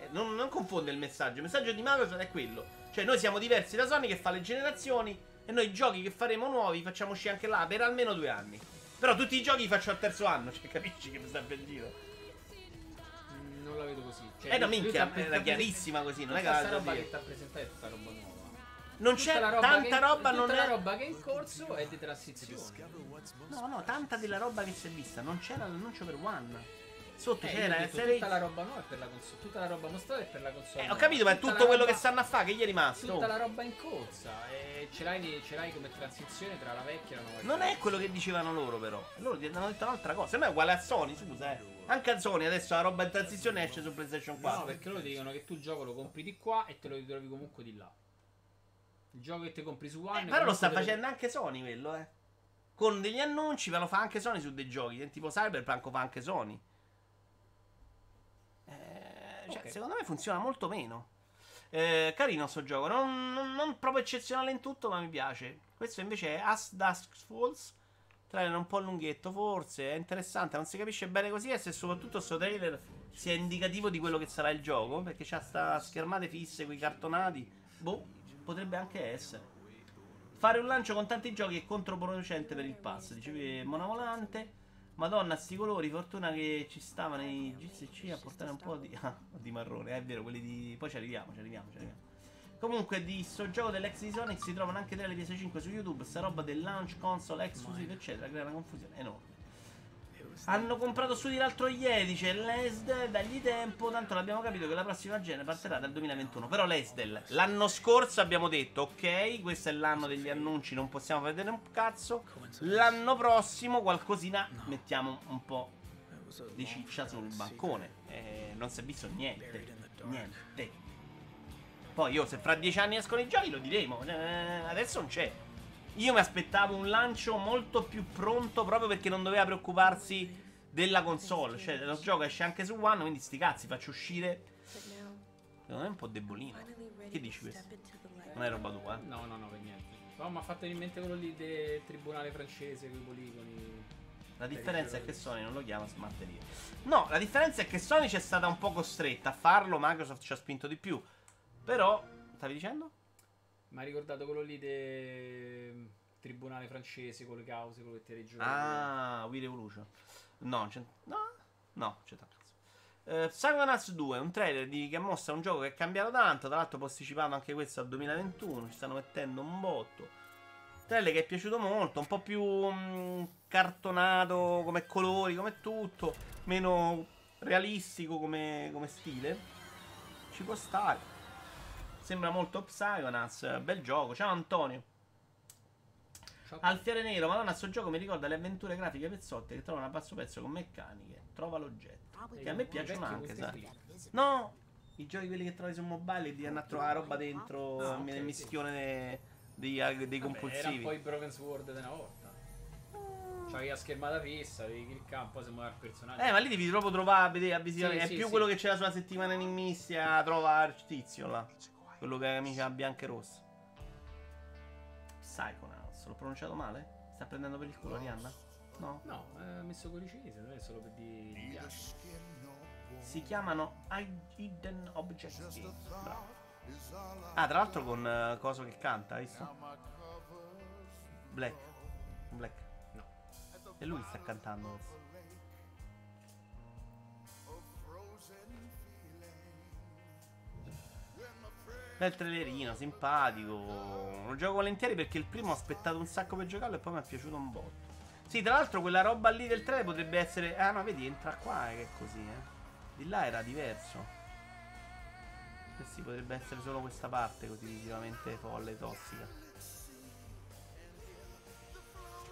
Eh, Non, non confonde il messaggio. Il messaggio di Microsoft è quello. Cioè, noi siamo diversi da Sony che fa le generazioni. E noi i giochi che faremo nuovi facciamo uscire anche là per almeno due anni. Però tutti i giochi li faccio al terzo anno. Cioè, capisci che mi sta per? Mm, Non la vedo così. Cioè, Eh no, minchia, era chiarissima così. Non è che la sta roba che ti ha presentato è tutta roba. Non c'è la roba tanta che- roba, non la è. roba che è in corso è di transizione. No, no, tanta della roba che si è vista. Non c'era l'annuncio per One. Sotto Eh, c'era detto, serie tutta la roba nuova è per la console. Tutta la roba mostrata è per la console. Eh, ho capito, ma è tutto la quello roba- che stanno a fare. Che gli è rimasto? Tutta la roba in corsa. E ce l'hai, ce l'hai come transizione tra la vecchia e la nuova. Non è quello che dicevano loro, però. Loro ti hanno detto un'altra cosa. No è uguale a Sony, scusa, eh. Anche a Sony adesso la roba in transizione esce su PlayStation 4. No, perché loro ti dicono che tu il gioco lo compri di qua e te lo ritrovi comunque di là. Il gioco che ti compri su One. Eh, però lo sta facendo anche Sony quello, eh. Con degli annunci, ma lo fa anche Sony su dei giochi. eh, Tipo Cyberpunk lo fa anche Sony. Eh, cioè, Ok. secondo me funziona molto meno. Eh, carino sto gioco, non, non- non proprio eccezionale in tutto, ma mi piace. Questo invece è As Dusk Falls. Trailer un po' lunghetto, forse. È interessante, non si capisce bene così. E se soprattutto sto trailer sia indicativo di quello che sarà il gioco. Perché c'ha sta schermate fisse, quei cartonati. Boh, potrebbe anche essere. Fare un lancio con tanti giochi è controproducente per il pass. Dicevi Mona Volante. Madonna, sti colori, fortuna che ci stava nei GCC a portare un po' di, ah, di marrone. È vero, quelli di. Poi ci arriviamo, ci arriviamo, ci arriviamo. Comunque di sto gioco dell'ex di Sonic si trovano anche delle PS5 su YouTube, sta roba del launch, console, exclusive, eccetera, crea una confusione enorme. Hanno comprato studi l'altro ieri, dice l'Esdel, dagli tempo, tanto l'abbiamo capito che la prossima genere partirà dal 2021. Però l'Esdel, l'anno scorso abbiamo detto, ok, questo è l'anno degli annunci, non possiamo vedere un cazzo. L'anno prossimo qualcosina mettiamo un po' di ciccia sul bancone. Eh, non si è visto niente, niente. Poi io se fra dieci anni escono i giochi lo diremo, eh, adesso non c'è. Io mi aspettavo un lancio molto più pronto proprio perché non doveva preoccuparsi della console. Cioè, lo gioco esce anche su One, quindi sti cazzi, faccio uscire. Secondo me è un po' debolino. Che dici questo? Non è roba tua, eh? No, no, no, per niente. No, mi ha fatto in mente quello lì del tribunale francese con i poligoni. La differenza è che Sony non lo chiama smatteria. No, la differenza è che Sony c'è stata un po' costretta a farlo, Microsoft ci ha spinto di più. Però, stavi dicendo? Mi ha ricordato quello lì del tribunale francese con le cause, quello che ti giocato. Ah, Wii Revolution. No, c'è... No, no, c'è tanto. Uh, Psychonauts 2 un trailer di, che mostra un gioco che è cambiato tanto. Tra l'altro, posticipato anche questo al 2021. Ci stanno mettendo un botto. Trailer che è piaciuto molto. Un po' più mm, cartonato come colori, come tutto. Meno realistico come, come stile. Ci può stare. Sembra molto Psychonauts. Bel gioco. Ciao Antonio. Ciao. Alfiere Nero, madonna, sto gioco mi ricorda le avventure grafiche pezzotte che trovano a basso prezzo con meccaniche. Trova l'oggetto. Che a me piacciono anche, sai. No, i giochi quelli che trovi su mobile di andare a trovare roba dentro Ah, ok, nel sì. mischione dei, dei Vabbè, Era un compulsivi. po' i Broken Sword di una volta. C'avevi la schermata fissa, devi cliccare un po' se muove il personaggio. Eh, ma lì devi proprio trovare, vedere, a visitare. Sì, è sì, più sì. quello che c'era sulla settimana enigmistica. Trova il tizio là. Quello che ha amica bianca e rossa. Psychonauts, l'ho pronunciato male? Sta prendendo per il culo Arianna? No. No, eh, ha messo con i cinesi, non è solo per di ghiaccio. Si chiamano Hidden Object Games. Bravo. Ah, tra l'altro con eh, Coso che canta, hai visto? Black. Black. No. E lui sta cantando Bel trailerino, simpatico. Lo gioco volentieri perché il primo ho aspettato un sacco per giocarlo e poi mi è piaciuto un botto. Sì, tra l'altro quella roba lì del trailer potrebbe essere... Ah no, vedi, entra qua eh, che è così, eh. Di là era diverso. Eh sì, potrebbe essere solo questa parte così visivamente folle e tossica.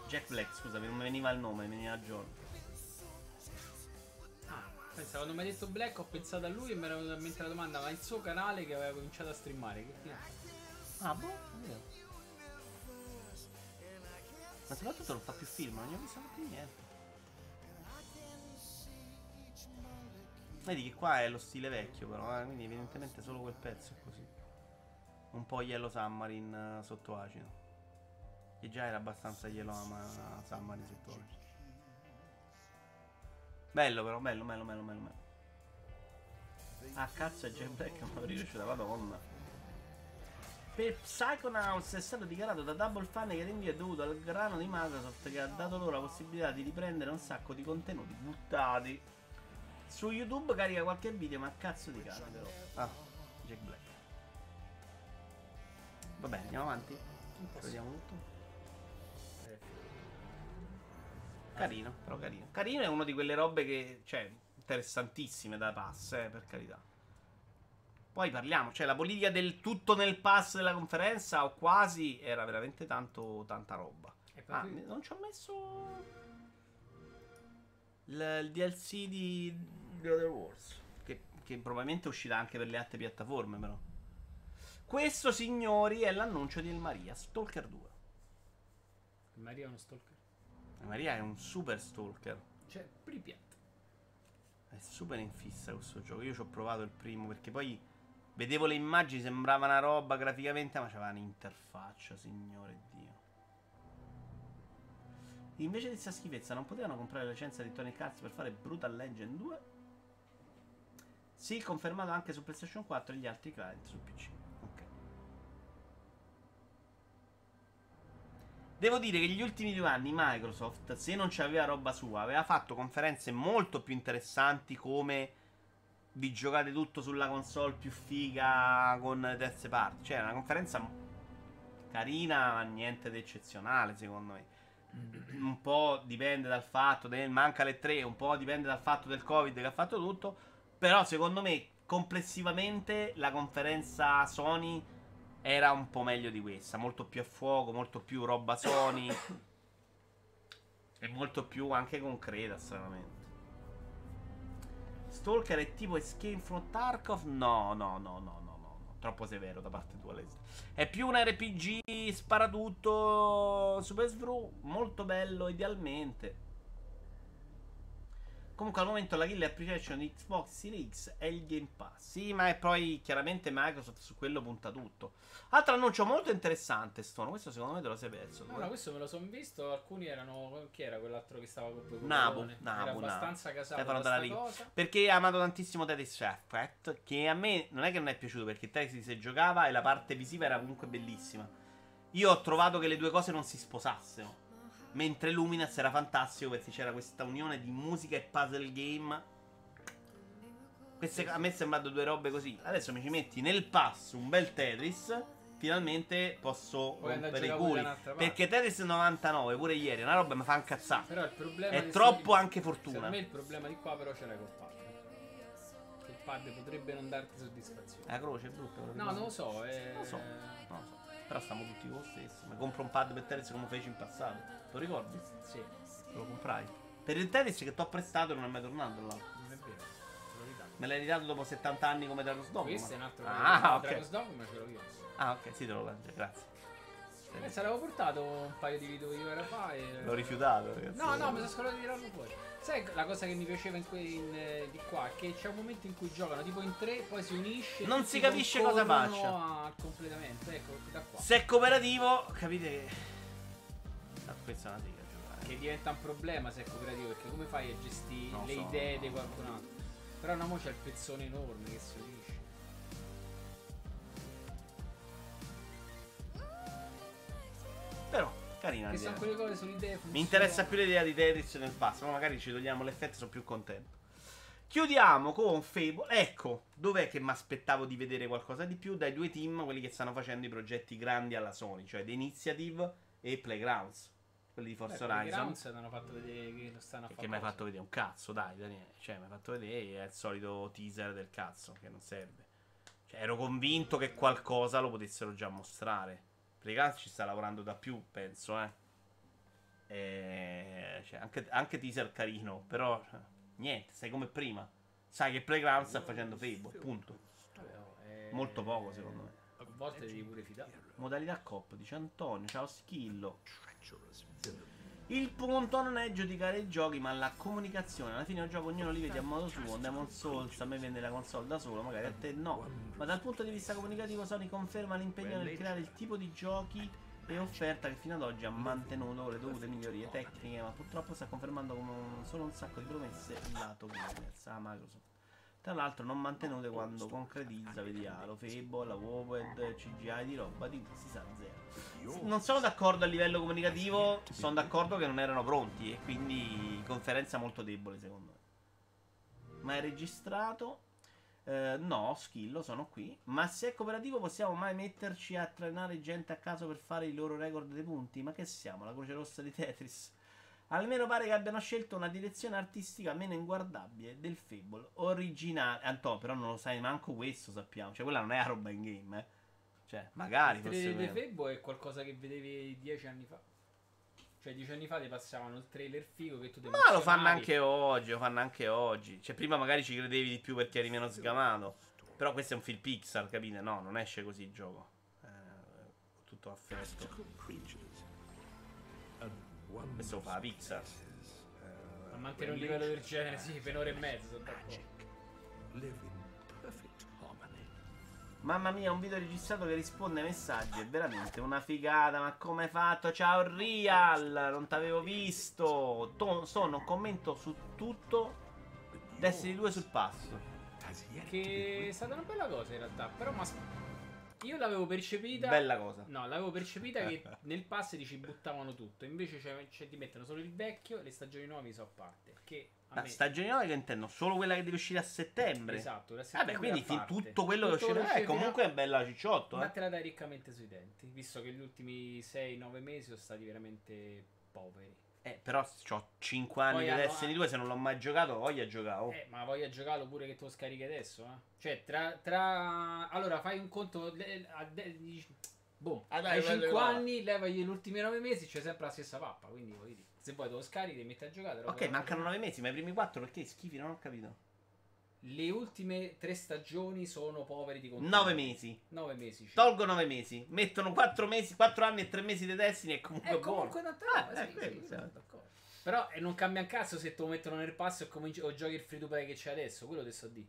Jack Black, scusami, non mi veniva il nome, mi veniva. Ah, pensa, quando mi hai detto Black ho pensato a lui e mi era venuta in mente la domanda, ma il suo canale che aveva cominciato a streamare, che fine? Ah, boh, vero. Ma soprattutto non fa più film, non gli ho visto più niente. Vedi che qua è lo stile vecchio però, eh, quindi evidentemente solo quel pezzo è così. Un po' Yellow Submarine eh, sotto acido. Che già era abbastanza Yellow ama- Submarine sotto acido. Bello però, bello, bello, bello, bello, bello. Ah cazzo è Jack Black, ma mi riuscita, madonna. Per Psychonauts è stato dichiarato da Double Fun che l'invio è dovuto al grano di Microsoft che ha dato loro la possibilità di riprendere un sacco di contenuti buttati. Su YouTube carica qualche video, ma cazzo di cane però. Ah, Jack Black. Vabbè, andiamo avanti. Vediamo tutto. Carino, però carino. Carino è una di quelle robe che, cioè, interessantissime da pass, eh, per carità. Poi parliamo, cioè la politica del tutto nel pass della conferenza o quasi era veramente tanto tanta roba. Ah, non ci ho messo il, il DLC di The Other Wars, che, che probabilmente uscirà anche per le altre piattaforme, però. Questo, signori, è l'annuncio di El Maria, Stalker 2. Maria è uno stalker. Maria è un super stalker. Cioè, Pripyat. È super in fissa questo gioco. Io ci ho provato il primo perché poi vedevo le immagini, sembrava una roba graficamente, ma c'aveva un'interfaccia, signore Dio. Invece di questa schifezza, non potevano comprare la licenza di Tony Arts per fare Brutal Legend 2? Sì, confermato anche su PlayStation 4 e gli altri client su PC. Devo dire che gli ultimi due anni Microsoft, se non c'aveva roba sua, aveva fatto conferenze molto più interessanti come vi giocate tutto sulla console più figa con terze parti. Cioè, una conferenza carina, ma niente di eccezionale, secondo me. Un po' dipende dal fatto del manca le 3, un po' dipende dal fatto del Covid che ha fatto tutto. Però, secondo me, complessivamente la conferenza Sony era un po' meglio di questa. Molto più a fuoco, molto più roba Sony. e molto più anche concreta, stranamente. Stalker è tipo Escape from Tarkov? No, no, no, no, no, no, no. Troppo severo da parte tua, Leslie. È più un RPG sparatutto Super Svru, molto bello idealmente. Comunque al momento la kill application di Xbox Series X è il Game Pass. Sì, ma è poi chiaramente Microsoft su quello punta tutto. Altro annuncio molto interessante, Stone. Questo secondo me te lo sei perso. No, no, questo me lo sono visto. Alcuni erano. Chi era quell'altro che stava col Nabu, Era Nabu, abbastanza Nabu. casato Stefano da dalla cosa. Perché ha amato tantissimo Tetris Effect. Che a me non è che non è piaciuto perché Tetris si giocava e la parte visiva era comunque bellissima. Io ho trovato che le due cose non si sposassero. Mentre Luminous era fantastico perché c'era questa unione di musica e puzzle game. Queste, a me è sembrato due robe così. Adesso mi ci metti nel pass un bel Tetris. Finalmente posso Puoi rompere i culi. Perché Tetris 99, pure ieri, è una roba che mi fa incazzare. Però il problema È di troppo sto- anche fortuna. Secondo me il problema di qua però ce l'hai col pad. Il pad potrebbe non darti soddisfazione. La croce è brutta. No, non lo so, è... Non lo so, non lo so. Però stiamo tutti con lo stesso. Mi compro un pad per Tetris come feci in passato. Lo ricordi? Sì, lo comprai. Per il Tetris che ti ho prestato non è mai tornato là. non è vero. Me l'hai ridato dopo 70 anni come Dragon's Dogma. Questo è un altro Ah, Dragon's ok. Dogma ce l'ho io. Ah, ok, sì, te lo lancio, grazie. Eh, se l'avevo portato un paio di video io era fa e... L'ho rifiutato, ragazzi. No, no, mi sono scordato di tirarlo fuori. Sai la cosa che mi piaceva in que- in, eh, di qua? Che c'è un momento in cui giocano tipo in tre, poi si unisce. e Non si capisce cosa faccia. al completamento. Ecco, da qua. Se è cooperativo, capite che. Ah, questa è una giocare. Che diventa un problema se è cooperativo, perché come fai a gestire Non le so, idee no. di qualcun altro? Però no, mo c'è il pezzone enorme che si unisce. Però, carina Che sono quelle cose sulle idee Mi interessa più l'idea di Tetris nel pass, ma magari ci togliamo l'effetto, sono più contento. Chiudiamo con Fable. Ecco, dov'è che mi aspettavo di vedere qualcosa di più dai due team, quelli che stanno facendo i progetti grandi alla Sony, cioè The Initiative e Playgrounds, quelli di Forza Horizon. Grounds hanno fatto vedere che lo stanno a Che fare. mi hai fatto vedere un cazzo, dai, Daniele. Cioè, mi hai fatto vedere è il solito teaser del cazzo che non serve. Cioè, ero convinto che qualcosa lo potessero già mostrare. Playgrounds ci sta lavorando da più, penso, eh. E... Cioè, anche, anche teaser carino, però niente, sei come prima. Sai che Playground sta facendo Fable, punto. Oh, è- Molto poco, secondo me. A volte devi pure fidare. Modalità cop, dice Antonio, ciao Schillo. Il punto non è giudicare i giochi, ma la comunicazione. Alla fine il gioco ognuno li vede a modo suo. Demon Souls a me vende la console da solo, magari a te no. Ma dal punto di vista comunicativo Sony conferma l'impegno nel creare il tipo di giochi e offerta che fino ad oggi ha mantenuto le dovute migliorie tecniche, ma purtroppo sta confermando come un- solo un sacco di promesse lato gamers a Microsoft. Tra l'altro non mantenute quando concretizza, vedi Halo, Fable, la Woped, CGI di roba di si sa zero. Non sono d'accordo a livello comunicativo, sono d'accordo che non erano pronti e quindi conferenza molto debole secondo me. Ma è registrato? Eh, no, skillo, sono qui. Ma se è cooperativo possiamo mai metterci a trainare gente a caso per fare i loro record dei punti? Ma che siamo? La Croce Rossa di Tetris? Almeno pare che abbiano scelto una direzione artistica meno inguardabile del Fable originale. Anto, però non lo sai manco questo, sappiamo. Cioè, quella non è a roba in game, eh. Cioè, magari Il 3D di vero. Febo è qualcosa che vedevi dieci anni fa. Cioè, dieci anni fa ti passavano il trailer figo che tu ti Ma lo fanno anche oggi, lo fanno anche oggi. Cioè, prima magari ci credevi di più perché eri meno sgamato. Però questo è un film Pixar, capite? No, non esce così il gioco. Eh, tutto affetto. Questo lo fa la Pixar. A mantenere un livello del genere, sì, per un'ora e mezza. sono d'accordo. Mamma mia, un video registrato che risponde ai messaggi. È veramente una figata. Ma come hai fatto? Ciao Real, non t'avevo visto. To- sono un commento su tutto. Destiny 2 sul passo. Che è stata una bella cosa in realtà. Però ma Io l'avevo percepita. Bella cosa. No, l'avevo percepita che nel pass ti ci buttavano tutto. Invece c'è- c'è- ti mettono solo il vecchio e le stagioni nuove sono a parte. Che a La me- stagione nuova che intendo, solo quella che deve uscire a settembre. Esatto, Vabbè, settembre quindi a fin- tutto quello che Tutto uscirà è comunque è bella cicciotto. Ma Eh. te la dai riccamente sui denti. Visto che gli ultimi 6-9 mesi sono stati veramente poveri. Eh, però ho 5 anni Poi di Destiny 2, se non l'ho mai giocato, voglia giocare. oh. Eh, ma voglia giocarlo pure che te lo scarichi adesso, eh? Cioè, tra, tra... Allora, fai un conto... le- a de- Boh, Ah, dai, ai guarda 5 qua. anni, levagli gli ultimi 9 mesi, c'è sempre la stessa pappa. Quindi, voglio dire, se vuoi te lo scarichi, ti metti a giocare. Ok, mancano giocare. 9 mesi, ma i primi 4 perché schifi? Non ho capito. Le ultime 3 stagioni sono poveri di contenuti. 9 mesi. 9 mesi. sì. Tolgo 9 mesi. Mettono 4 mesi, 4 anni e 3 mesi di Destiny e comunque È buono. comunque tanta Ah, eh, sì, quello, sì, sì. d'accordo. Però eh, non cambia un cazzo se te lo mettono nel pass o, cominci- o giochi il free to play che c'è adesso. Quello te so di.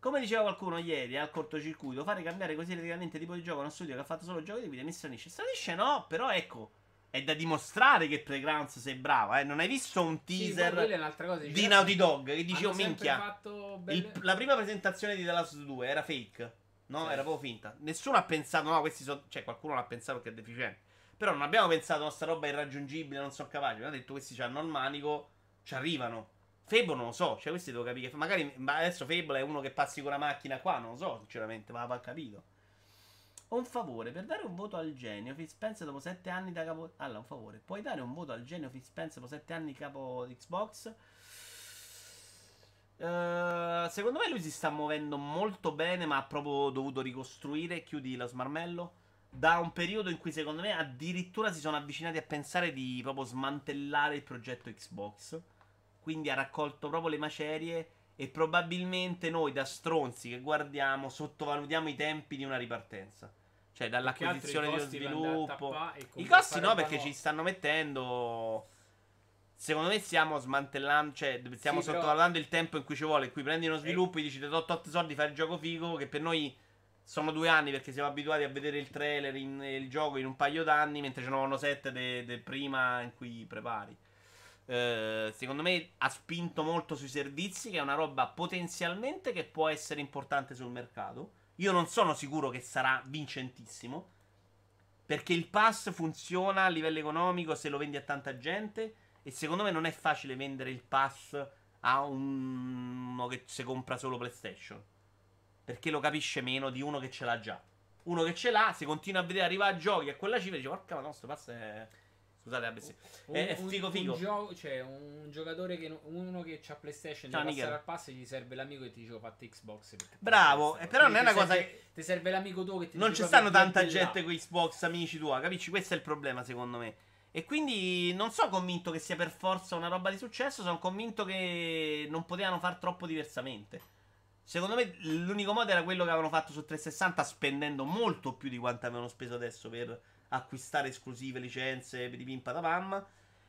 Come diceva qualcuno ieri al cortocircuito, fare cambiare così radicalmente tipo di gioco a uno studio che ha fatto solo giochi di guida mi stranisce. Stranisce no, però ecco, è da dimostrare che Playgrounds sei brava, eh. Non hai visto un Sì, teaser un'altra cosa. di Naughty Dog che dici, oh minchia, fatto il- belle- la prima presentazione di The Last of Us 2 era fake, no? Sì. Era proprio finta. Nessuno ha pensato, no, questi sono, cioè qualcuno l'ha pensato perché è deficiente. Però non abbiamo pensato, no, sta roba è irraggiungibile, non sono capaci. Abbiamo detto, questi hanno il manico, ci arrivano. Fable non lo so, cioè questi devo capire. che- Magari ma adesso Fable è uno che passi con una macchina qua, non lo so, sinceramente, ma va capito. Un favore, per dare un voto al genio, Phil Spencer dopo 7 anni da capo... Allora, un favore, puoi dare un voto al genio Phil Spencer dopo 7 anni capo Xbox? Eh, secondo me lui si sta muovendo molto bene, ma ha proprio dovuto ricostruire, chiudi lo smarmello, da un periodo in cui secondo me addirittura si sono avvicinati a pensare di proprio smantellare il progetto Xbox. Quindi ha raccolto proprio le macerie e probabilmente noi da stronzi che guardiamo sottovalutiamo i tempi di una ripartenza. Cioè dall'acquisizione a sviluppo. I costi fare no, perché ci stanno mettendo. Secondo me stiamo smantellando, cioè stiamo Sì, però- sottovalutando il tempo in cui ci vuole, in cui prendi uno sviluppo e dici ti do tot soldi fai il gioco figo, che per noi sono due anni perché siamo abituati a vedere il trailer, in- il gioco in un paio d'anni, mentre ce ne vanno sette del prima in cui prepari. Eh, secondo me ha spinto molto sui servizi, che è una roba potenzialmente che può essere importante sul mercato. Io non sono sicuro che sarà vincentissimo. Perché il pass funziona a livello economico se lo vendi a tanta gente. E secondo me non è facile vendere il pass a un- uno che si compra solo PlayStation. Perché lo capisce meno di uno che ce l'ha già. Uno che ce l'ha, se continua a vedere arrivare a giochi a quella cifra, dice: Porca ma questo pass è. Scusate, vabbè, sì. È- è figo figo. Un, gio- cioè, un giocatore che no- uno che ha PlayStation Ciao, deve al pass e gli serve l'amico che ti dice ho fatto Xbox. Bravo, eh, però non è Quindi una cosa serve- Ti serve l'amico tuo che ti Non ci stanno tanta gente con Xbox, amici tua, capisci? Questo è il problema, secondo me. E quindi non sono convinto che sia per forza una roba di successo, sono convinto che non potevano far troppo diversamente. Secondo me l'unico modo era quello che avevano fatto su 360 spendendo molto più di quanto avevano speso adesso per acquistare esclusive licenze pim patapam.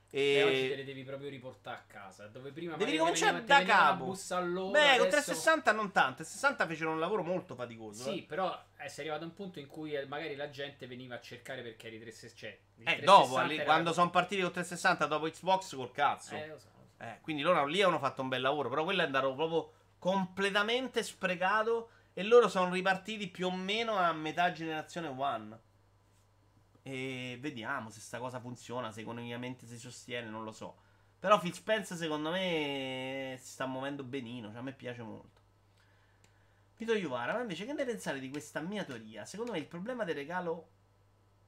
E oggi te le devi proprio riportare a casa. Dove prima Devi ricominciare da capo. all'ora, Beh, con adesso- 360 non tanto. 360 fecero un lavoro molto faticoso. Sì, eh. però eh, sei arrivato a un punto in cui eh, magari la gente veniva a cercare perché eri 360. Cioè, Eh, 360 dopo, lì, era- quando sono partiti con 360 dopo Xbox col cazzo. Eh, lo so, lo so. Eh, quindi loro lì hanno fatto un bel lavoro, però quello è andato proprio completamente sprecato e loro sono ripartiti più o meno a metà generazione One. E vediamo se sta cosa funziona, se economicamente si sostiene, non lo so. Però Phil Spencer secondo me si sta muovendo benino, cioè a me piace molto. Vito Iuvara, ma invece che ne pensare di questa mia teoria? Secondo me il problema del regalo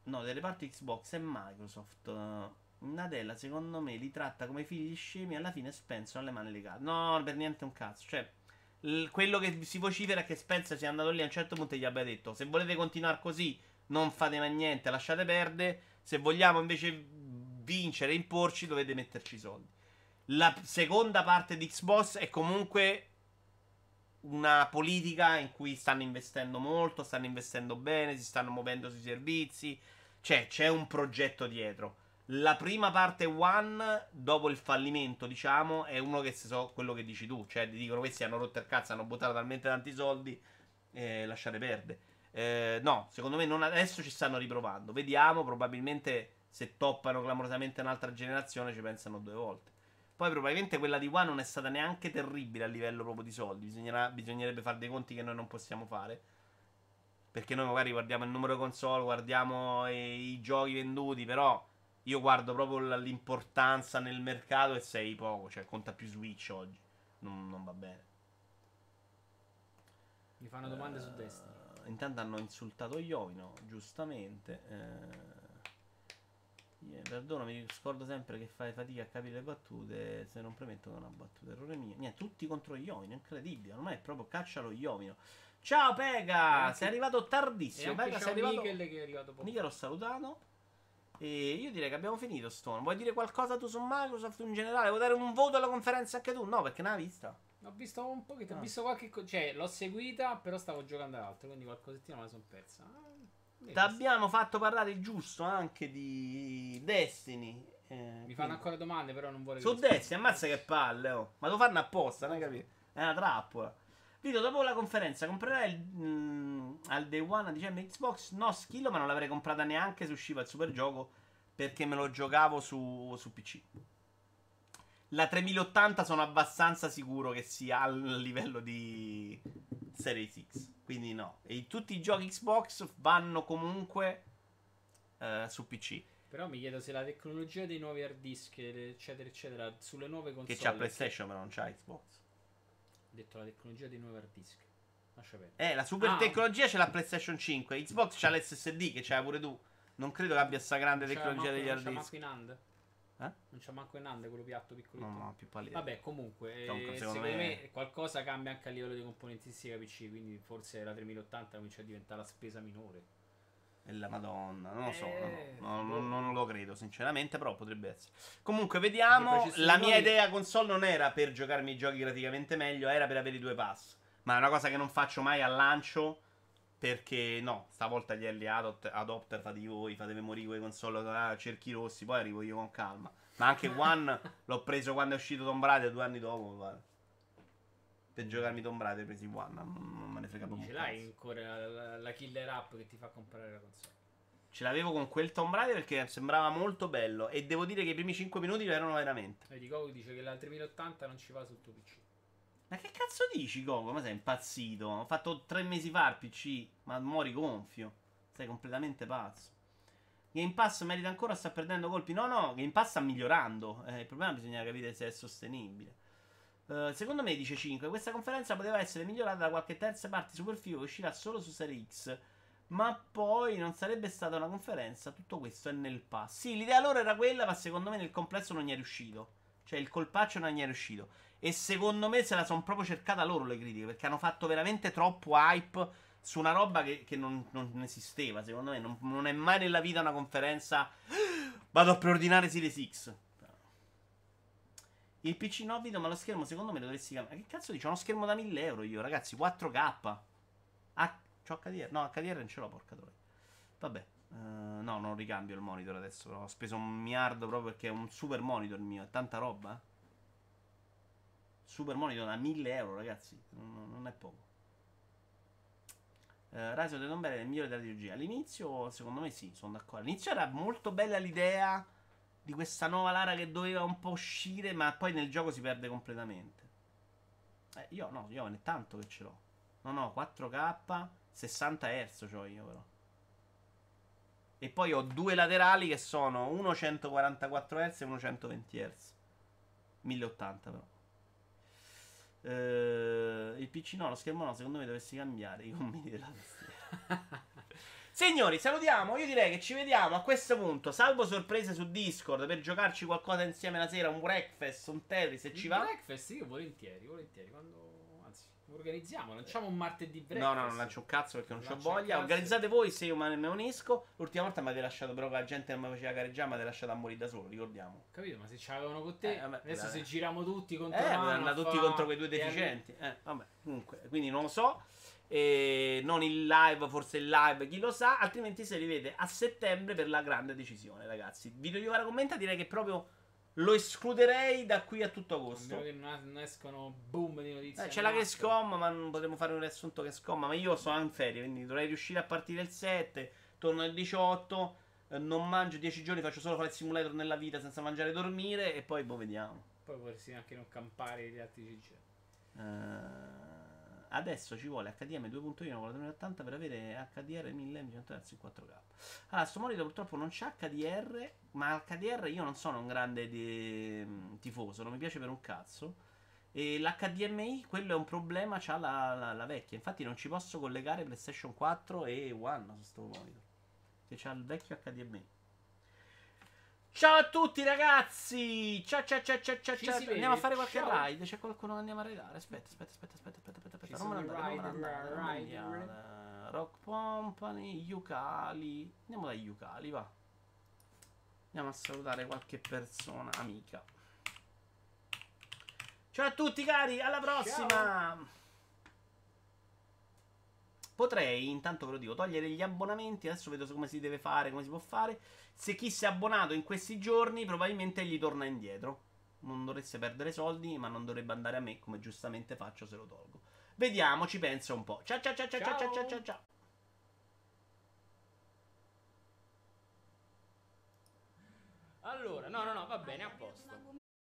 No, del reparto Xbox è Microsoft. Nadella, secondo me, li tratta come figli scemi e alla fine Spencer ha le mani legate. No, per niente un cazzo. Cioè, l- quello che si vocifera è che Spencer sia andato lì a un certo punto e gli abbia detto: Se volete continuare così, non fate mai niente, lasciate perdere. Se vogliamo invece vincere e imporci, dovete metterci i soldi. La seconda parte di Xbox è comunque una politica in cui stanno investendo molto, stanno investendo bene, si stanno muovendo sui servizi. Cioè, c'è un progetto dietro. La prima parte One, dopo il fallimento, diciamo, è uno che so quello che dici tu. Cioè, ti dicono questi hanno rotto il cazzo, hanno buttato talmente tanti soldi, eh, lasciate perdere. Eh, no, secondo me non adesso ci stanno riprovando. Vediamo, probabilmente se toppano clamorosamente un'altra generazione ci pensano due volte. Poi probabilmente quella di One non è stata neanche terribile a livello proprio di soldi. Bisognerà- bisognerebbe fare dei conti che noi non possiamo fare. Perché noi magari guardiamo il numero console, guardiamo i, i giochi venduti, però io guardo proprio l'importanza nel mercato e sei poco, cioè conta più Switch oggi. Non, non va bene. Mi fanno domande su Destiny. Intanto hanno insultato Iovino, giustamente. Eh, yeah, perdono, mi scordo sempre che fai fatica a capire le battute. Se non premetto che è una battuta, errore mio. Niente, tutti contro Iovino, incredibile. Ormai è proprio caccialo Iovino. Ciao Pega, anche- sei arrivato tardissimo. Pega, sei arrivato. Michel che è arrivato poco. Mica l'ho salutato. E io direi che abbiamo finito Stone. Vuoi dire qualcosa tu su Microsoft in generale? Vuoi dare un voto alla conferenza anche tu? No, perché non l'hai vista. Ho visto un pochettino, Ah. ho visto qualche co- Cioè, l'ho seguita, però stavo giocando ad altro, quindi qualcosettino me la sono persa. Ah. Ti abbiamo fatto parlare giusto anche di Destiny. eh, Mi fanno quindi- ancora domande, però non vuole Su Destiny, ammazza che palle, oh. Ma lo fanno apposta, non hai capito? È una trappola. Vito, dopo la conferenza comprerai il, mm, al day one a dicembre Xbox? No, schillo, ma non l'avrei comprata neanche se usciva il super gioco perché me lo giocavo su, su PC. La 3080 sono abbastanza sicuro che sia al livello di Series X. Quindi no. E tutti i giochi Xbox vanno comunque eh, su PC. Però mi chiedo se la tecnologia dei nuovi hard disk, eccetera, eccetera, sulle nuove console. Che c'ha PlayStation, ma non c'ha Xbox. Ho detto la tecnologia dei nuovi hard disk. Lascia perdere. Eh, la super Ah. tecnologia c'è la PlayStation 5. Xbox c'ha l'SSD che c'hai pure tu. Non credo che abbia sta grande tecnologia degli hard disk. Eh? Non c'ha manco in hand quello piatto piccolino. No, no, più pallida. Vabbè, comunque, eh, Comunque, secondo, secondo me... me- qualcosa cambia anche a livello di componentistica PC, quindi forse la 3080 comincia a diventare la spesa minore. E la madonna, non lo so. Eh, no, no, boh. no, non lo credo, sinceramente, però potrebbe essere. Comunque, vediamo. La mia nuovi- idea console non era per giocarmi i giochi graficamente meglio, era per avere i due pass. Ma è una cosa che non faccio mai al lancio. Perché no, stavolta gli early adopt- adopter fate voi, fatevi morire con i console ah, cerchi rossi, poi arrivo io con calma. Ma anche One l'ho preso quando è uscito Tomb Raider due anni dopo, guarda. Per giocarmi Tomb Raider presi One, non, non me ne frega proprio Ce l'hai ancora la, la killer app che ti fa comprare la console? Ce l'avevo con quel Tomb Raider perché sembrava molto bello. E devo dire che i primi 5 minuti lo erano veramente. Vedi, Goku dice che la 3080 non ci va sul tuo PC. Ma che cazzo dici, Gogo? Ma sei impazzito? Ho fatto tre mesi fa il PC. Ma muori gonfio. Sei completamente pazzo. Game Pass merita ancora, sta perdendo colpi. No, no, Game Pass sta migliorando. Eh, il problema bisogna capire se è sostenibile. Eh, secondo me, dice 5, questa conferenza poteva essere migliorata da qualche terza parte super figo che uscirà solo su Serie X. Ma poi non sarebbe stata una conferenza. Tutto questo è nel pass. Sì, l'idea loro era quella, ma secondo me nel complesso non gli è riuscito. Cioè, il colpaccio non gli è riuscito. E secondo me se la sono proprio cercata loro le critiche. Perché hanno fatto veramente troppo hype su una roba che, che non, non esisteva. Secondo me non, non è mai nella vita una conferenza. Vado a preordinare Series X. Il PC no video, ma lo schermo secondo me lo dovresti cambiare. Che cazzo dici? Ho uno schermo da 1000 euro io, ragazzi. 4K. Ah, c'ho HDR. No, HDR non ce l'ho, porca troia. Vabbè. eh, no, non ricambio il monitor adesso. Ho speso un miliardo proprio perché è un super monitor mio. È tanta roba. eh. Super monitor da 1000 euro, ragazzi. Non, non è poco. Uh, Rise of the Tomb Raider è il migliore della trilogia. All'inizio, secondo me, sì, sono d'accordo. All'inizio era molto bella l'idea di questa nuova Lara che doveva un po' uscire, ma poi nel gioco si perde completamente. Eh, io no, io è tanto che ce l'ho. No, no, 4K, 60 Hz c'ho io però. E poi ho due laterali che sono uno 144 Hz e uno 120 Hz. 1080 però. Eh, il PC no, lo schermo no, secondo me dovresti cambiare i commenti della tastiera. Signori, salutiamo. Io direi che ci vediamo a questo punto. Salvo sorprese su Discord per giocarci qualcosa insieme la sera. Un breakfast, un Tetris. Se ci Il va. breakfast io volentieri, volentieri. Quando... Organizziamo, lanciamo un martedì No, breakfast. no, non lancio un cazzo perché non un voglia. Organizzate voi se io me ne unisco. L'ultima volta mi avete lasciato però la gente non mi faceva gareggiare, mi avete lasciato a morire da solo, ricordiamo. Capito? Ma se ce l'avevano con te, Eh, vabbè, adesso dai. se giriamo tutti Eh, contro mano, andate a tutti fa- contro quei due deficienti. Eh, vabbè, comunque, quindi non lo so. E non il live, forse il live, chi lo sa. Altrimenti si rivede a settembre per la grande decisione, ragazzi. Video di Vara commenta direi che proprio lo escluderei da qui a tutto agosto. meno che non, escono boom di notizie. Eh, c'è la scomma, ma non potremo fare un riassunto che scomma. Ma io sono in ferie, quindi dovrei riuscire a partire il 7. Torno il 18. eh, non mangio 10 giorni, faccio solo fare il simulator nella vita senza mangiare e dormire. E poi, boh, vediamo. Poi potresti anche non campare gli altri CG. Eh, Adesso ci vuole HDM 2.1 con la 3080 per avere HDR 1100 Hz in 4K. Allora, sto monitor purtroppo non c'è HDR, ma HDR io non sono un grande di- mm, tifoso, non mi piace per un cazzo. E l'HDMI, quello è un problema, c'ha la, la- la vecchia. Infatti non ci posso collegare PlayStation 4 e One su sto monitor. Che c'ha il vecchio HDMI. Ciao a tutti ragazzi! Ciao ciao ciao ciao ciao Ci ciao. vede, Andiamo a fare qualche ciao. raid. C'è qualcuno che andiamo a raidare. Aspetta, aspetta, aspetta, aspetta, aspetta, aspetta, aspetta. Non me andare, non me ne raid, andare, non andare. Rock Company, Yukali. Andiamo da Yukali, va. Andiamo a salutare qualche persona amica. Ciao a tutti cari, alla prossima! Potrei, intanto ve lo dico, togliere gli abbonamenti. Adesso vedo come si deve fare, come si può fare. Se chi si è abbonato in questi giorni, probabilmente gli torna indietro. Non dovreste perdere soldi, ma non dovrebbe andare a me, come giustamente faccio se lo tolgo. Vediamo, ci penso un po'. Ciao ciao ciao ciao ciao ciao ciao ciao. ciao. Allora, no, no, no, va bene, a posto.